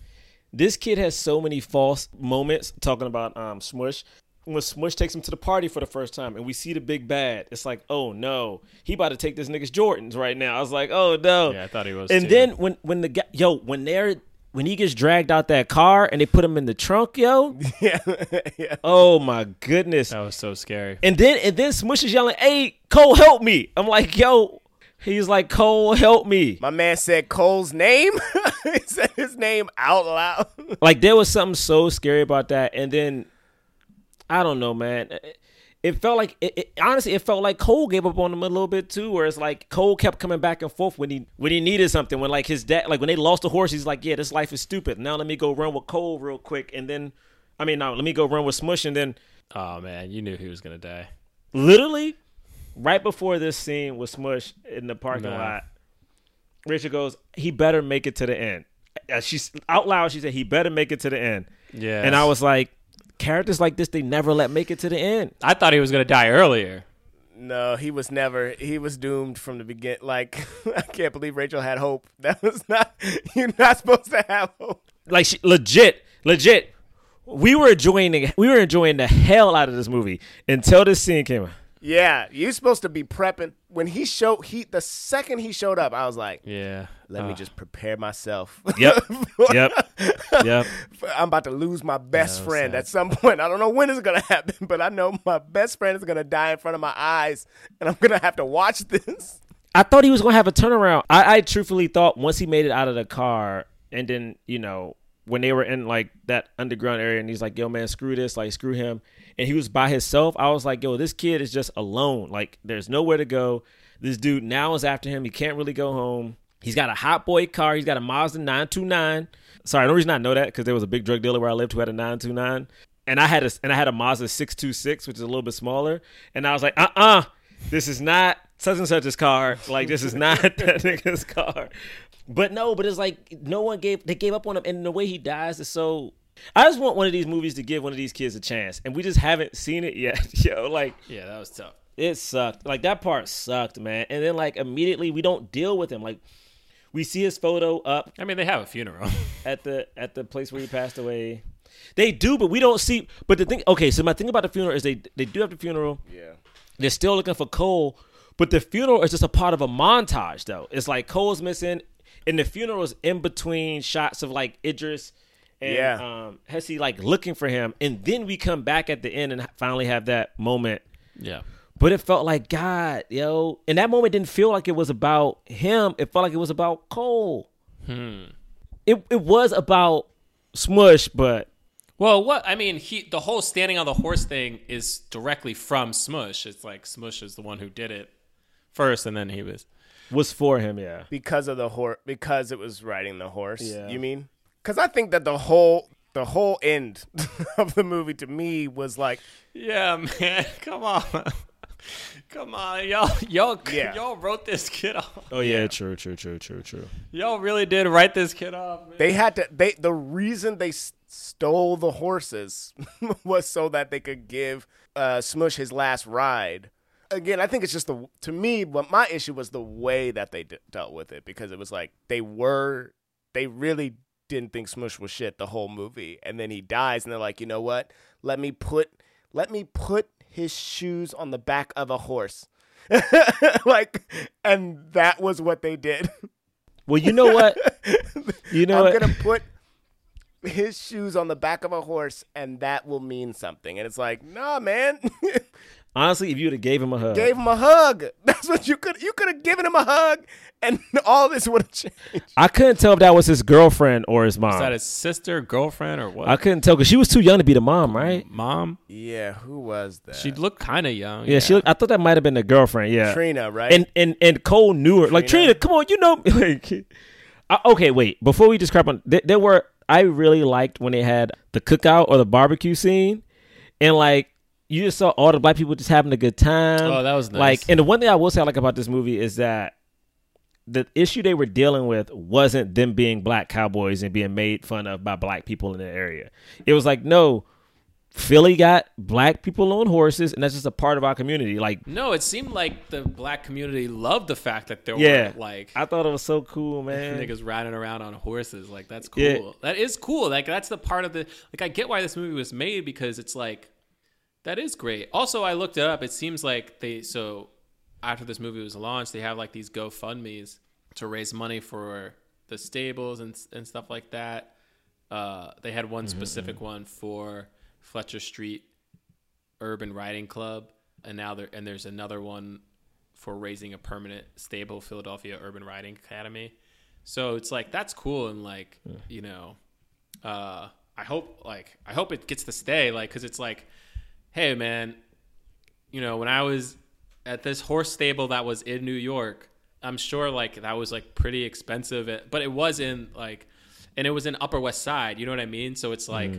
this kid has so many false moments. Talking about um Smush, when Smush takes him to the party for the first time, and we see the big bad, it's like, oh no, he about to take this nigga's Jordans right now. I was like, oh no. Yeah, I thought he was. And too. then when when the guy, yo, when they're when he gets dragged out that car and they put him in the trunk, yo, Yeah, yeah. oh my goodness. that was so scary. And then and then Smush is yelling, "Hey, Cole, help me!" I'm like, "Yo," he's like, "Cole, help me!" My man said Cole's name. he said his name out loud. Like there was something so scary about that. And then I don't know, man. It, felt like it, it, honestly, it felt like Cole gave up on him a little bit too. Where it's like Cole kept coming back and forth when he when he needed something. When like his dad, like when they lost the horse, he's like, "Yeah, this life is stupid." Now let me go run with Cole real quick, and then I mean, now let me go run with Smush, and then Oh man, you knew he was gonna die. literally right before this scene with Smush in the parking Nah. lot, Richard goes, "He better make it to the end." Uh, She's out loud. She said, "He better make it to the end." Yeah. And I was like, characters like this, they never let make it to the end. I thought he was gonna die earlier. No, he was never. He was doomed from the begin. Like I can't believe Rachel had hope. That was not. You're not supposed to have hope. Like she, legit, legit. We were enjoying the, we were enjoying the hell out of this movie until this scene came out. Yeah, you're supposed to be prepping. When he showed he the second he showed up, I was like, Yeah. let me Uh, just prepare myself. Yep, yep, yep. I'm about to lose my best was friend sad. at some point. I don't know when it's gonna happen, but I know my best friend is gonna die in front of my eyes, and I'm gonna have to watch this. I thought he was gonna have a turnaround. I, I truthfully thought once he made it out of the car, and then you know when they were in like that underground area, and he's like, "Yo, man, screw this, like screw him," and he was by himself. I was like, "Yo, this kid is just alone. Like, there's nowhere to go. This dude now is after him. He can't really go home. He's got a hot boy car. He's got a Mazda 929. Sorry, no reason I know that because there was a big drug dealer where I lived who had a 929, and I had a and I had a Mazda 626, which is a little bit smaller, and I was like, "Uh, uh this is not." Such and such's car, like this is not that nigga's car, but no, but it's like no one gave they gave up on him, and the way he dies is so. I just want one of these movies to give one of these kids a chance, and we just haven't seen it yet. Yo, like Yeah, that was tough. it sucked. Like that part sucked, man. And then like immediately we don't deal with him. Like we see his photo up I mean, they have a funeral. at the at the place where he passed away. They do, but we don't see. But the thing, okay, so my thing about the funeral is they they do have the funeral. Yeah. They're still looking for Cole, but the funeral is just a part of a montage, though. It's like Cole's missing, and the funeral is in between shots of like Idris and Yeah. um, Hesse like looking for him, and then we come back at the end and finally have that moment yeah. but it felt like God, yo. And that moment didn't feel like it was about him. It felt like it was about Cole. Hmm. It it was about Smush, but Well, what I mean, he the whole standing on the horse thing is directly from Smush. It's like Smush is the one who did it first, and then he was. Was for him, yeah. because of the horse because it was riding the horse Yeah. you mean because i think that the whole the whole end of the movie to me was like Yeah, man, come on, come on, y'all, y'all, Yeah. y'all wrote this kid off. Oh yeah, true, true, true, true, true. Y'all really did write this kid off, man. they had to they the reason they stole the horses was so that they could give uh smush his last ride again i think it's just the to me what my issue was the way that they d- dealt with it because it was like they were they really didn't think smush was shit the whole movie and then he dies and they're like you know what let me put let me put his shoes on the back of a horse like and that was what they did Well, you know what? You know I'm what? gonna put his shoes on the back of a horse, and that will mean something. And it's like, nah, man, Honestly, if you would have gave him a hug, gave him a hug. That's what you could. You could have given him a hug, and all this would have changed. I couldn't tell if that was his girlfriend or his mom. Is that his sister, girlfriend, or what? I couldn't tell because she was too young to be the mom, right? Mom. Yeah, who was that? She looked kind of young. Yeah, she. Looked, I thought that might have been the girlfriend. Yeah, Trina, right? and and and Cole knew her. Like Trina. Trina, come on, you know. Like, I, okay, wait. Before we describe on, there, there were. I really liked when they had the cookout or the barbecue scene, and like you just saw all the black people just having a good time. Oh, that was nice. Like, and the one thing I will say I like about this movie is that the issue they were dealing with wasn't them being black cowboys and being made fun of by black people in the area. It was like, no, Philly got black people on horses, and that's just a part of our community. Like, No, it seemed like the black community loved the fact that there yeah, were like I thought it was so cool, man. niggas riding around on horses. Like that's cool. Yeah. That is cool. Like that's the part of the like I get why this movie was made because it's like that is great. Also, I looked it up. It seems like they so after this movie was launched, they have like these GoFundmes to raise money for the stables and and stuff like that. Uh, they had one specific one for Fletcher Street Urban Riding Club, and now there and there's another one for raising a permanent stable, Philadelphia Urban Riding Academy. So it's like that's cool and like you know, uh, I hope like I hope it gets to stay like because it's like, hey man, you know when I was at this horse stable that was in New York, I'm sure like that was like pretty expensive, eh, but it was in like, and it was in Upper West Side. You know what I mean? So it's like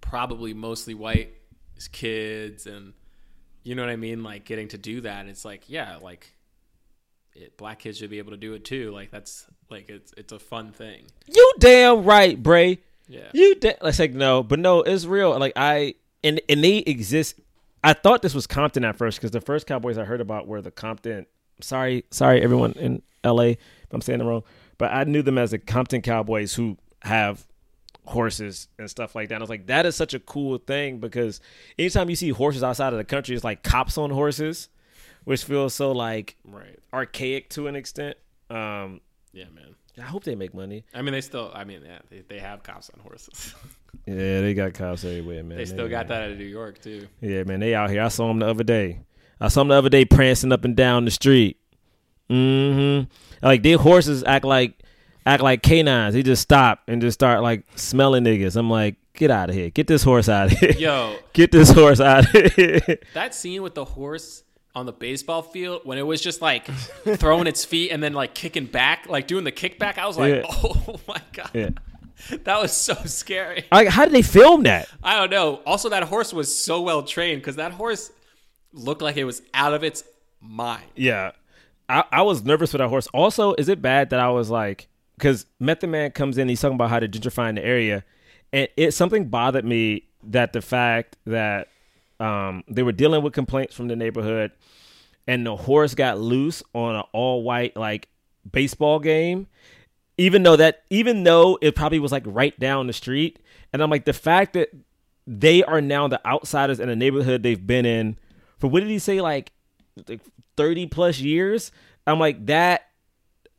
probably mostly white kids and you know what I mean? Like getting to do that. It's like, yeah, like it, black kids should be able to do it too. Like that's like it's it's a fun thing. You damn right, Bray. Yeah. You da- let's like no, but no, it's real. Like I and and they exist. I thought this was Compton at first because the first Cowboys I heard about were the Compton. Sorry, sorry, everyone in L.A. if I'm saying it wrong, but I knew them as the Compton Cowboys who have horses and stuff like that. I was like, that is such a cool thing because anytime you see horses outside of the country, it's like cops on horses, which feels so like Right. archaic to an extent. Um, Yeah, man. I hope they make money. I mean, they still. I mean, yeah, they, they have cops on horses. Yeah, they got cops everywhere, man. they still got that in New York too. Yeah, man, they out here. I saw them the other day. I saw them the other day prancing up and down the street. Mm-hmm. Like their horses act like act like canines. They just stop and just start like smelling niggas. I'm like, get out of here. Get this horse out of here. Yo, Get this horse out of here. that scene with the horse on the baseball field when it was just like throwing its feet and then like kicking back, like doing the kickback, I was like, Yeah. oh my god, Yeah. that was so scary. Like, how did they film that? I don't know. Also, that horse was so well trained because that horse looked like it was out of its mind. Yeah. I, I was nervous for that horse. Also, is it bad that I was like, because Method Man comes in, he's talking about how to gentrify the area, and it something bothered me that the fact that um, they were dealing with complaints from the neighborhood, and the horse got loose on an all white like baseball game, even though that even though it probably was like right down the street, and I'm like the fact that they are now the outsiders in a neighborhood they've been in for what did he say like like 30 plus years? I'm like that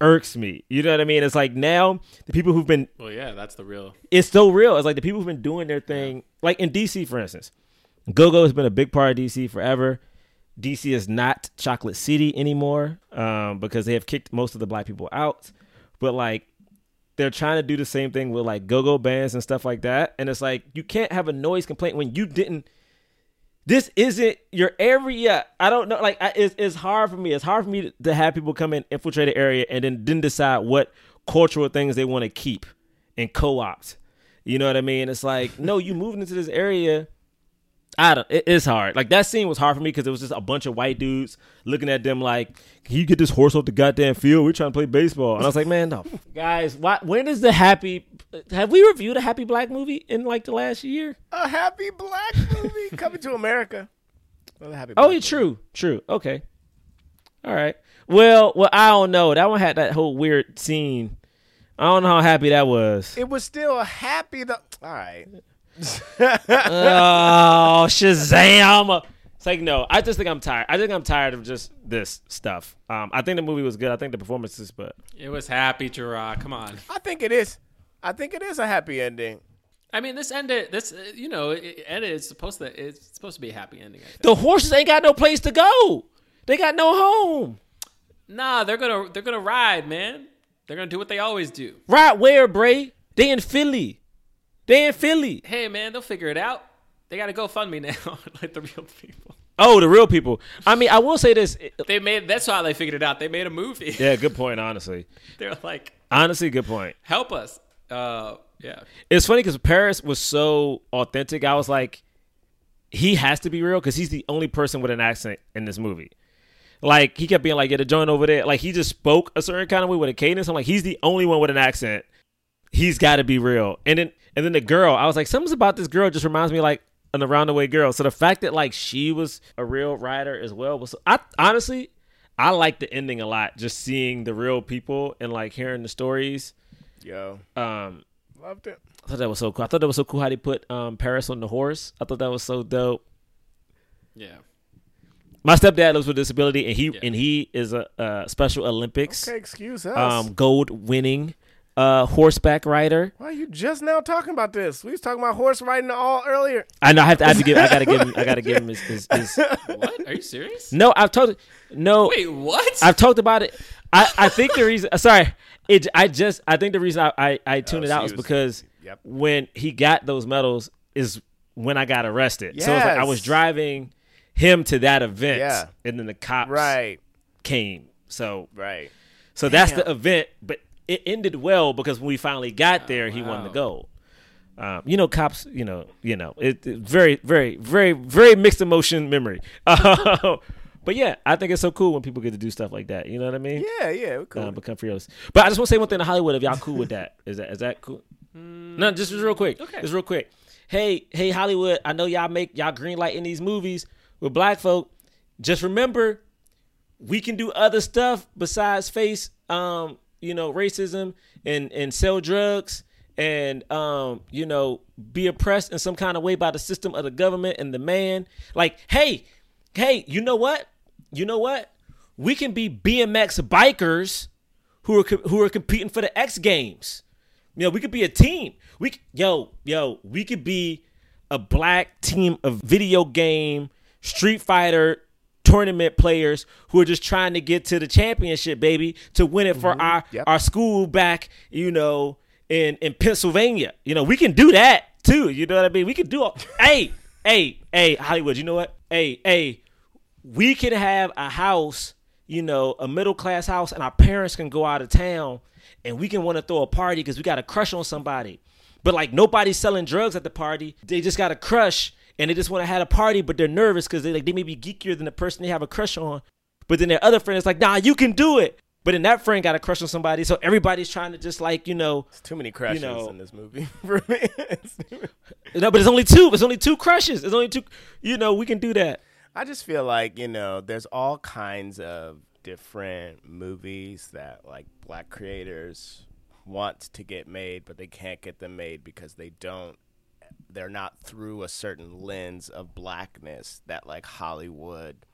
irks me. You know what i mean? It's like now the people who've been Well, yeah, that's the real. it's so real. It's like the people who've been doing their thing like in dc for instance go-go has been a big part of dc forever dc is not chocolate city anymore um, because they have kicked most of the black people out but like they're trying to do the same thing with like go-go bands and stuff like that and it's like you can't have a noise complaint when you didn't this isn't your area. I don't know. Like, I, it's, it's hard for me. It's hard for me to, to have people come in, infiltrate the area, and then then decide what cultural things they want to keep and co-opt. You know what I mean? It's like, no, you moving into this area. I don't. It, it's hard. Like that scene was hard for me because it was just a bunch of white dudes looking at them like, "Can you get this horse off the goddamn field? We're trying to play baseball." And I was like, "Man, no, guys. Why, when is the happy? Have we reviewed a happy black movie in like the last year? A happy black movie coming to America. Well, happy Oh, black yeah, true, true. Okay, all right. Well, well, I don't know. That one had that whole weird scene. I don't know how happy that was. It was still a happy. The all right. Oh, Shazam! It's like no. I just think I'm tired. I think I'm tired of just this stuff. Um, I think the movie was good. I think the performances, but It was happy, Jerah. Come on. I think it is. I think it is a happy ending. I mean, this ended. This uh, you know, it ended. It's supposed to. It's supposed to be a happy ending. I think. the horses ain't got no place to go. They got no home. Nah, they're gonna they're gonna ride, man. They're gonna do what they always do. Right where, Bray? They in Philly. They in Philly. Hey, man, they'll figure it out. They got to go fund me now, like the real people. Oh, the real people. I mean, I will say this. They made. That's how they figured it out. They made a movie. Yeah, good point. Honestly, They're like, honestly, good point. help us. Uh, yeah. It's funny because Paris was so authentic. I was like, he has to be real because he's the only person with an accent in this movie. Like he kept being like, "Get a joint over there." Like he just spoke a certain kind of way with a cadence. I'm like, he's the only one with an accent. He's got to be real. And then and then the girl, I was like, something's about this girl just reminds me like an around the way girl. So the fact that like she was a real writer as well was I honestly I like the ending a lot. Just seeing the real people and like hearing the stories. Yo, Um, loved it. I thought that was so cool. I thought that was so cool how they put um, Paris on the horse. I thought that was so dope. Yeah. My stepdad lives with a disability, and he and he is a, uh Special Olympics Okay, excuse us. um, gold winning uh, horseback rider. Why are you just now talking about this? We was talking about horse riding all earlier. I know I have to, I have to give. I gotta give him. I gotta give him his. his, his What? Are you serious? no, I've talked. No, Wait, what? I've talked about it. I, I think the reason. uh, Sorry, it. I just. I think the reason I I, I tuned Oh, it so out you is was- because Yep. when he got those medals is when I got arrested. So it's like I was driving him to that event, Yeah. and then the cops Right, came. So right. so that's the event, but it ended well because when we finally got there, he won the gold. Um, you know, cops. You know, you know, it, it- very, very, very, very mixed emotion memory. but yeah, I think it's so cool when people get to do stuff like that. You know what I mean? Yeah, yeah. Cool. uh, become fearless. But I just want to say one thing to Hollywood. If y'all cool with that, is that is that cool? No, just, just real quick. Okay. Just real quick. Hey, hey, Hollywood. I know y'all make y'all green light in these movies with black folk. Just remember, we can do other stuff besides face, um, you know, racism and and sell drugs and um, you know, be oppressed in some kind of way by the system of the government and the man. Like, hey, hey, you know what? You know what? We can be BMX bikers who are who are competing for the X Games. You know, we could be a team. We yo yo, we could be a black team of video game Street Fighter tournament players who are just trying to get to the championship, baby, to win it for mm-hmm. our Yep. our school back, you know, in in Pennsylvania. You know, we can do that too. You know what I mean? We can do all. hey, hey, hey, Hollywood. You know what? Hey, hey, we can have a house, you know, a middle class house, and our parents can go out of town, and we can want to throw a party because we got a crush on somebody. But like nobody's selling drugs at the party. They just got a crush, and they just want to have a party, but they're nervous because they like they may be geekier than the person they have a crush on. But then their other friend is like, Nah, you can do it. But then that friend got a crush on somebody, so everybody's trying to just like you know, It's Too many crushes you know- in this movie for me. No, but it's only two. It's only two crushes. It's only two. You know, we can do that. I just feel like you know, there's all kinds of different movies that like black creators want to get made, but they can't get them made because they don't. They're not through a certain lens of blackness that like Hollywood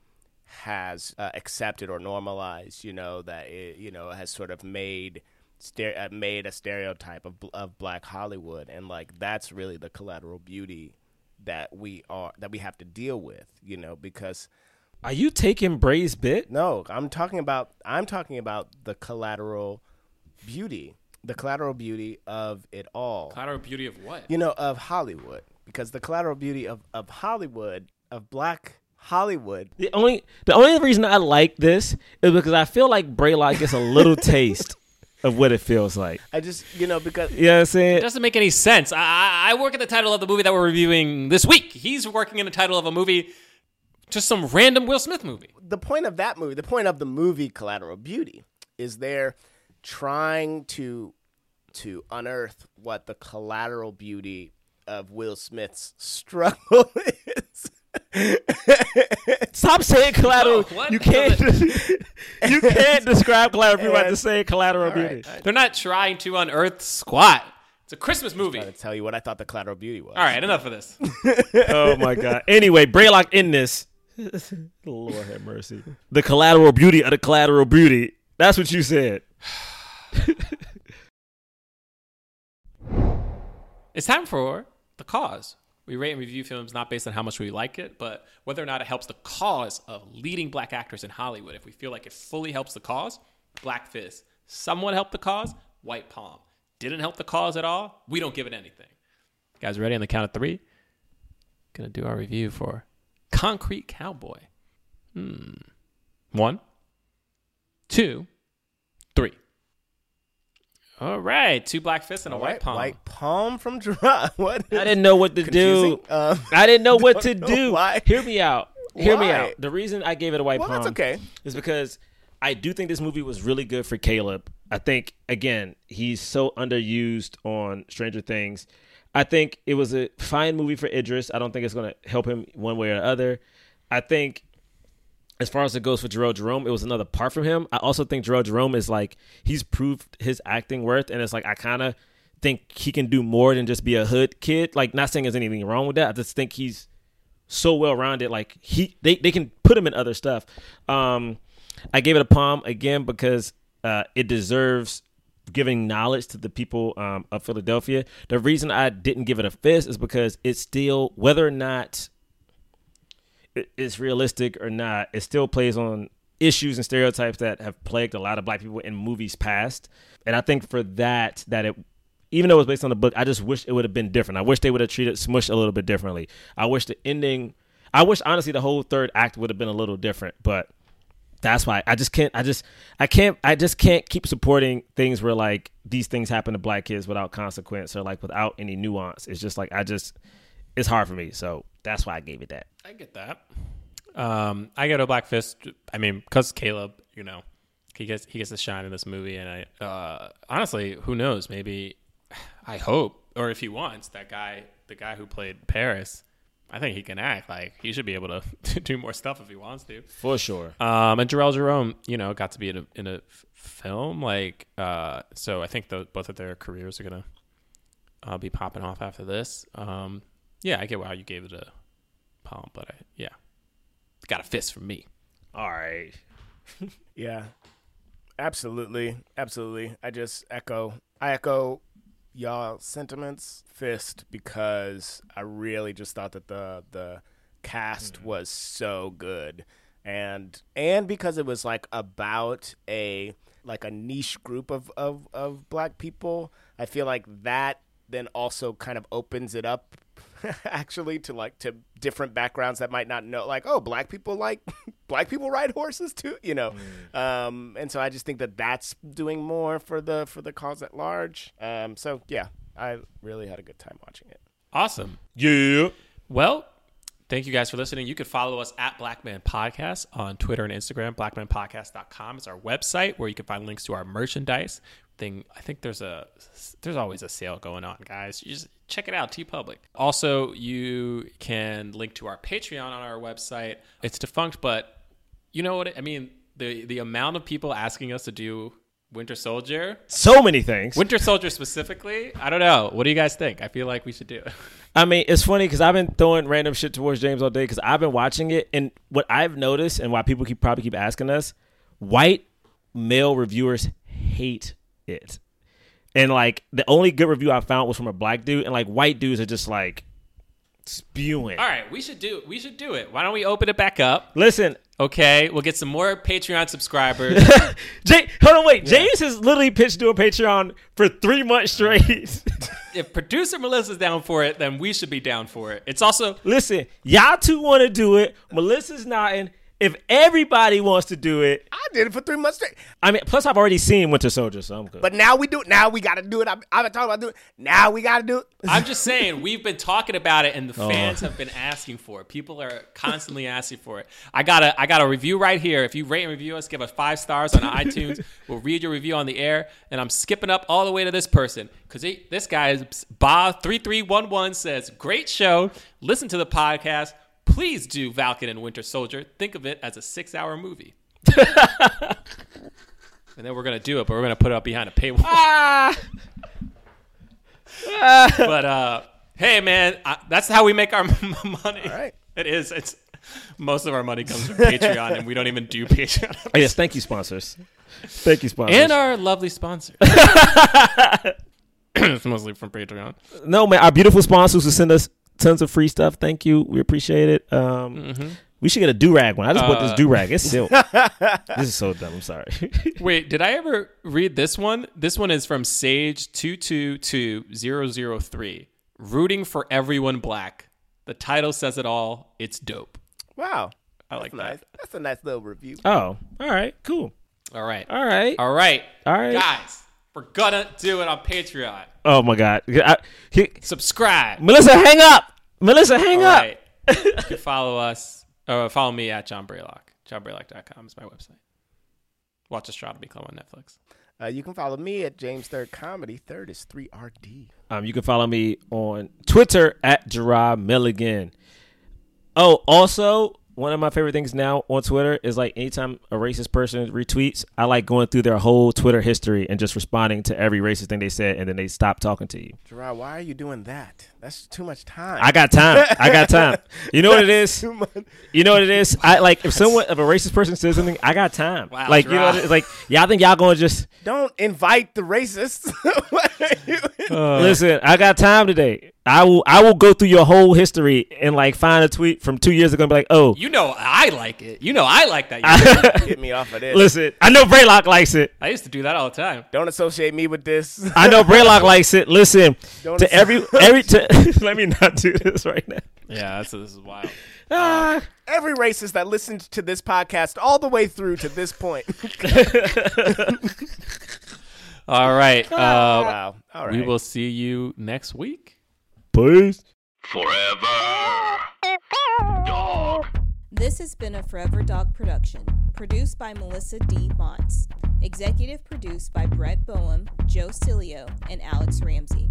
has uh, accepted or normalized. You know that it, you know has sort of made. Stere- uh, made a stereotype of of black Hollywood, and like that's really the collateral beauty that we are that we have to deal with, you know, because Are you taking Bray's bit? no, I'm talking about I'm talking about the collateral beauty, the collateral beauty of it all. Collateral beauty of what? You know, of Hollywood, because the collateral beauty of of Hollywood, of black Hollywood. The only the only reason I like this is because I feel like Braylock gets a little taste of what it feels like. I just, you know, because You know what I'm saying? It doesn't make any sense. I, I, I work at the title of the movie that we're reviewing this week. He's working in the title of a movie, just some random Will Smith movie. the point of that movie, the point of the movie Collateral Beauty, is they're trying to to unearth what the collateral beauty of Will Smith's struggle is. Stop saying collateral. Oh. You can't. you can't describe collateral beauty by And- just saying collateral All right, beauty. They're not trying to unearth squat. It's a Christmas movie. I'm to tell you what I thought the collateral beauty was. All right, enough of this. Oh my god. Anyway, Braylock in this. Lord have mercy. The collateral beauty of the collateral beauty. That's what you said. It's time for the cause. We rate and review films not based on how much we like it, but whether or not it helps the cause of leading black actors in Hollywood. If we feel like it fully helps the cause, Black Fist. Somewhat helped the cause, White Palm. Didn't help the cause at all, we don't give it anything. Guys, ready on the count of three? Gonna do our review for Concrete Cowboy. Hmm. One, two, three. All right, two black fists and a All white right, palm. White palm from Jerah. What? I didn't know what to Confusing? do. Um, I didn't know what to don't know do. why. Hear me out. Hear me out. The reason I gave it a white well, palm that's okay. is because I do think this movie was really good for Caleb. I think again he's so underused on Stranger Things. I think it was a fine movie for Idris. I don't think it's going to help him one way or the other. I think as far as it goes for Jharrel Jerome, it was another part from him. I also think Jharrel Jerome is like he's proved his acting worth, and it's like I kind of think he can do more than just be a hood kid. Like, not saying there's anything wrong with that. I just think he's so well rounded. Like he, they, they can put him in other stuff. Um, I gave it a palm again because uh, it deserves giving knowledge to the people um, of Philadelphia. The reason I didn't give it a fist is because it's still whether or not it's realistic or not, it still plays on issues and stereotypes that have plagued a lot of black people in movies past. And I think for that, that it, even though it was based on the book, I just wish it would have been different. I wish they would have treated Smush a little bit differently. I wish the ending, I wish honestly the whole third act would have been a little different, but that's why I just can't. I just I can't. I just can't keep supporting things where like these things happen to black kids without consequence or like without any nuance. It's just like I just it's hard for me. So that's why I gave it that. I get that. Um, I get a black fist. I mean, because Caleb, you know, he gets he gets to shine in this movie, and I uh, honestly, who knows? Maybe I hope, or if he wants, that guy, the guy who played Paris, I think he can act. Like he should be able to, to do more stuff if he wants to. For sure. Um, and Jharrel Jerome, you know, got to be in a in a film. Like, uh, so I think the, both of their careers are gonna uh, be popping off after this. Um, yeah, I get why you gave it a palm, but I, yeah, got a fist from me. All right. Yeah, absolutely, absolutely. I just echo, I echo y'all sentiments. Fist because I really just thought that the the cast mm-hmm. was so good. and and because it was like about a like a niche group of of of black people, I feel like that then also kind of opens it up actually to like to different backgrounds that might not know like oh black people like black people ride horses too you know um and so i just think that that's doing more for the for the cause at large um so yeah i really had a good time watching it Awesome. Yeah. Well, thank you guys for listening. You can follow us at Blackman Podcast on Twitter and Instagram. BlackmanPodcast.com is our website where you can find links to our merchandise. Thing, I think there's a there's always a sale going on, guys. You just check it out, TeePublic. Also, you can link to our Patreon on our website. It's defunct, but you know what? I mean, the the amount of people asking us to do Winter Soldier, So many things. Winter Soldier specifically. I don't know. What do you guys think? I feel like we should do it. I mean, it's funny because I've been throwing random shit towards James all day because I've been watching it, and what I've noticed and why people keep probably keep asking us, white male reviewers hate it, and like the only good review I found was from a black dude, and like white dudes are just like spewing. All right, we should do we should do it. Why don't we open it back up? Listen, Okay, we'll get some more Patreon subscribers. Jay, hold on, wait. James has literally pitched to a Patreon for three months straight. if producer Melissa's down for it, then we should be down for it. It's also Listen, y'all two want to do it. Melissa's nodding. If everybody wants to do it, i did it for three months straight I mean, plus I've already seen Winter Soldier, so I'm good. but now we do it now we gotta do it i've, I've been talking about doing it now we gotta do it I'm just saying we've been talking about it and the oh. fans have been asking for it. People are constantly asking for it. I got a I got a review right here. If you rate and review us, give us five stars on iTunes. We'll read your review on the air. And I'm skipping up all the way to this person because this guy is Bob three three one one says great show. Listen to the podcast. Please do Falcon and Winter Soldier. Think of it as a six hour movie. and then we're gonna do it, but we're gonna put it up behind a paywall. but uh, hey, man, I, that's how we make our money. Right. It is. It's most of our money comes from Patreon, and we don't even do Patreon. Oh, yes, thank you, sponsors. Thank you, sponsors. and our lovely sponsor. it's mostly from Patreon. no, man, our beautiful sponsors who send us tons of free stuff. Thank you. We appreciate it. Um, We should get a do rag one. I just bought this Uh, do rag. It's silk. this is so dumb. I'm sorry. Wait, did I ever read this one? This one is from Sage two two two zero zero three. Rooting for everyone black. The title says it all. It's dope. wow I like that's nice that. that's a nice little review oh, all right, cool. All right. All right, All right. all right. Guys, we're gonna do it on Patreon. Oh my God, I, he, Subscribe. Melissa, hang up. Melissa, hang All up. right. you can follow us, or follow me at John Braylock. JohnBraylock.com is my website. Watch Astronomy Club on Netflix. uh, you can follow me at james third comedy third is 3rd Um, you can follow me on Twitter at Jerah Milligan. Oh, also, one of my favorite things now on Twitter is like anytime a racist person retweets, I like going through their whole Twitter history and just responding to every racist thing they said, and then they stop talking to you. Jerah, why are you doing that? That's too much time. I got time. I got time. You know what it is? You know what it is? I like if someone if a racist person says something, I got time. Wow, like you know, what it is? like y'all think y'all gonna just Don't invite the racists. Listen, I got time today. I will I will go through your whole history and like find a tweet from two years ago and be like, oh, You know I like it. You know I like that. Get me off of this. listen, I know Braylock likes it. I used to do that all the time. Don't associate me with this. I know Braylock likes it. Listen Don't to every every to, let me not do this right now. Yeah, that's, this is wild. Ah, Every racist that listened to this podcast all the way through to this point. All right. Uh, wow. All right. we will see you next week. Peace. Forever. Dog. This has been a Forever Dog production, produced by Melissa D. Montz, executive produced by Brett Boehm, Joe Cilio, and Alex Ramsey.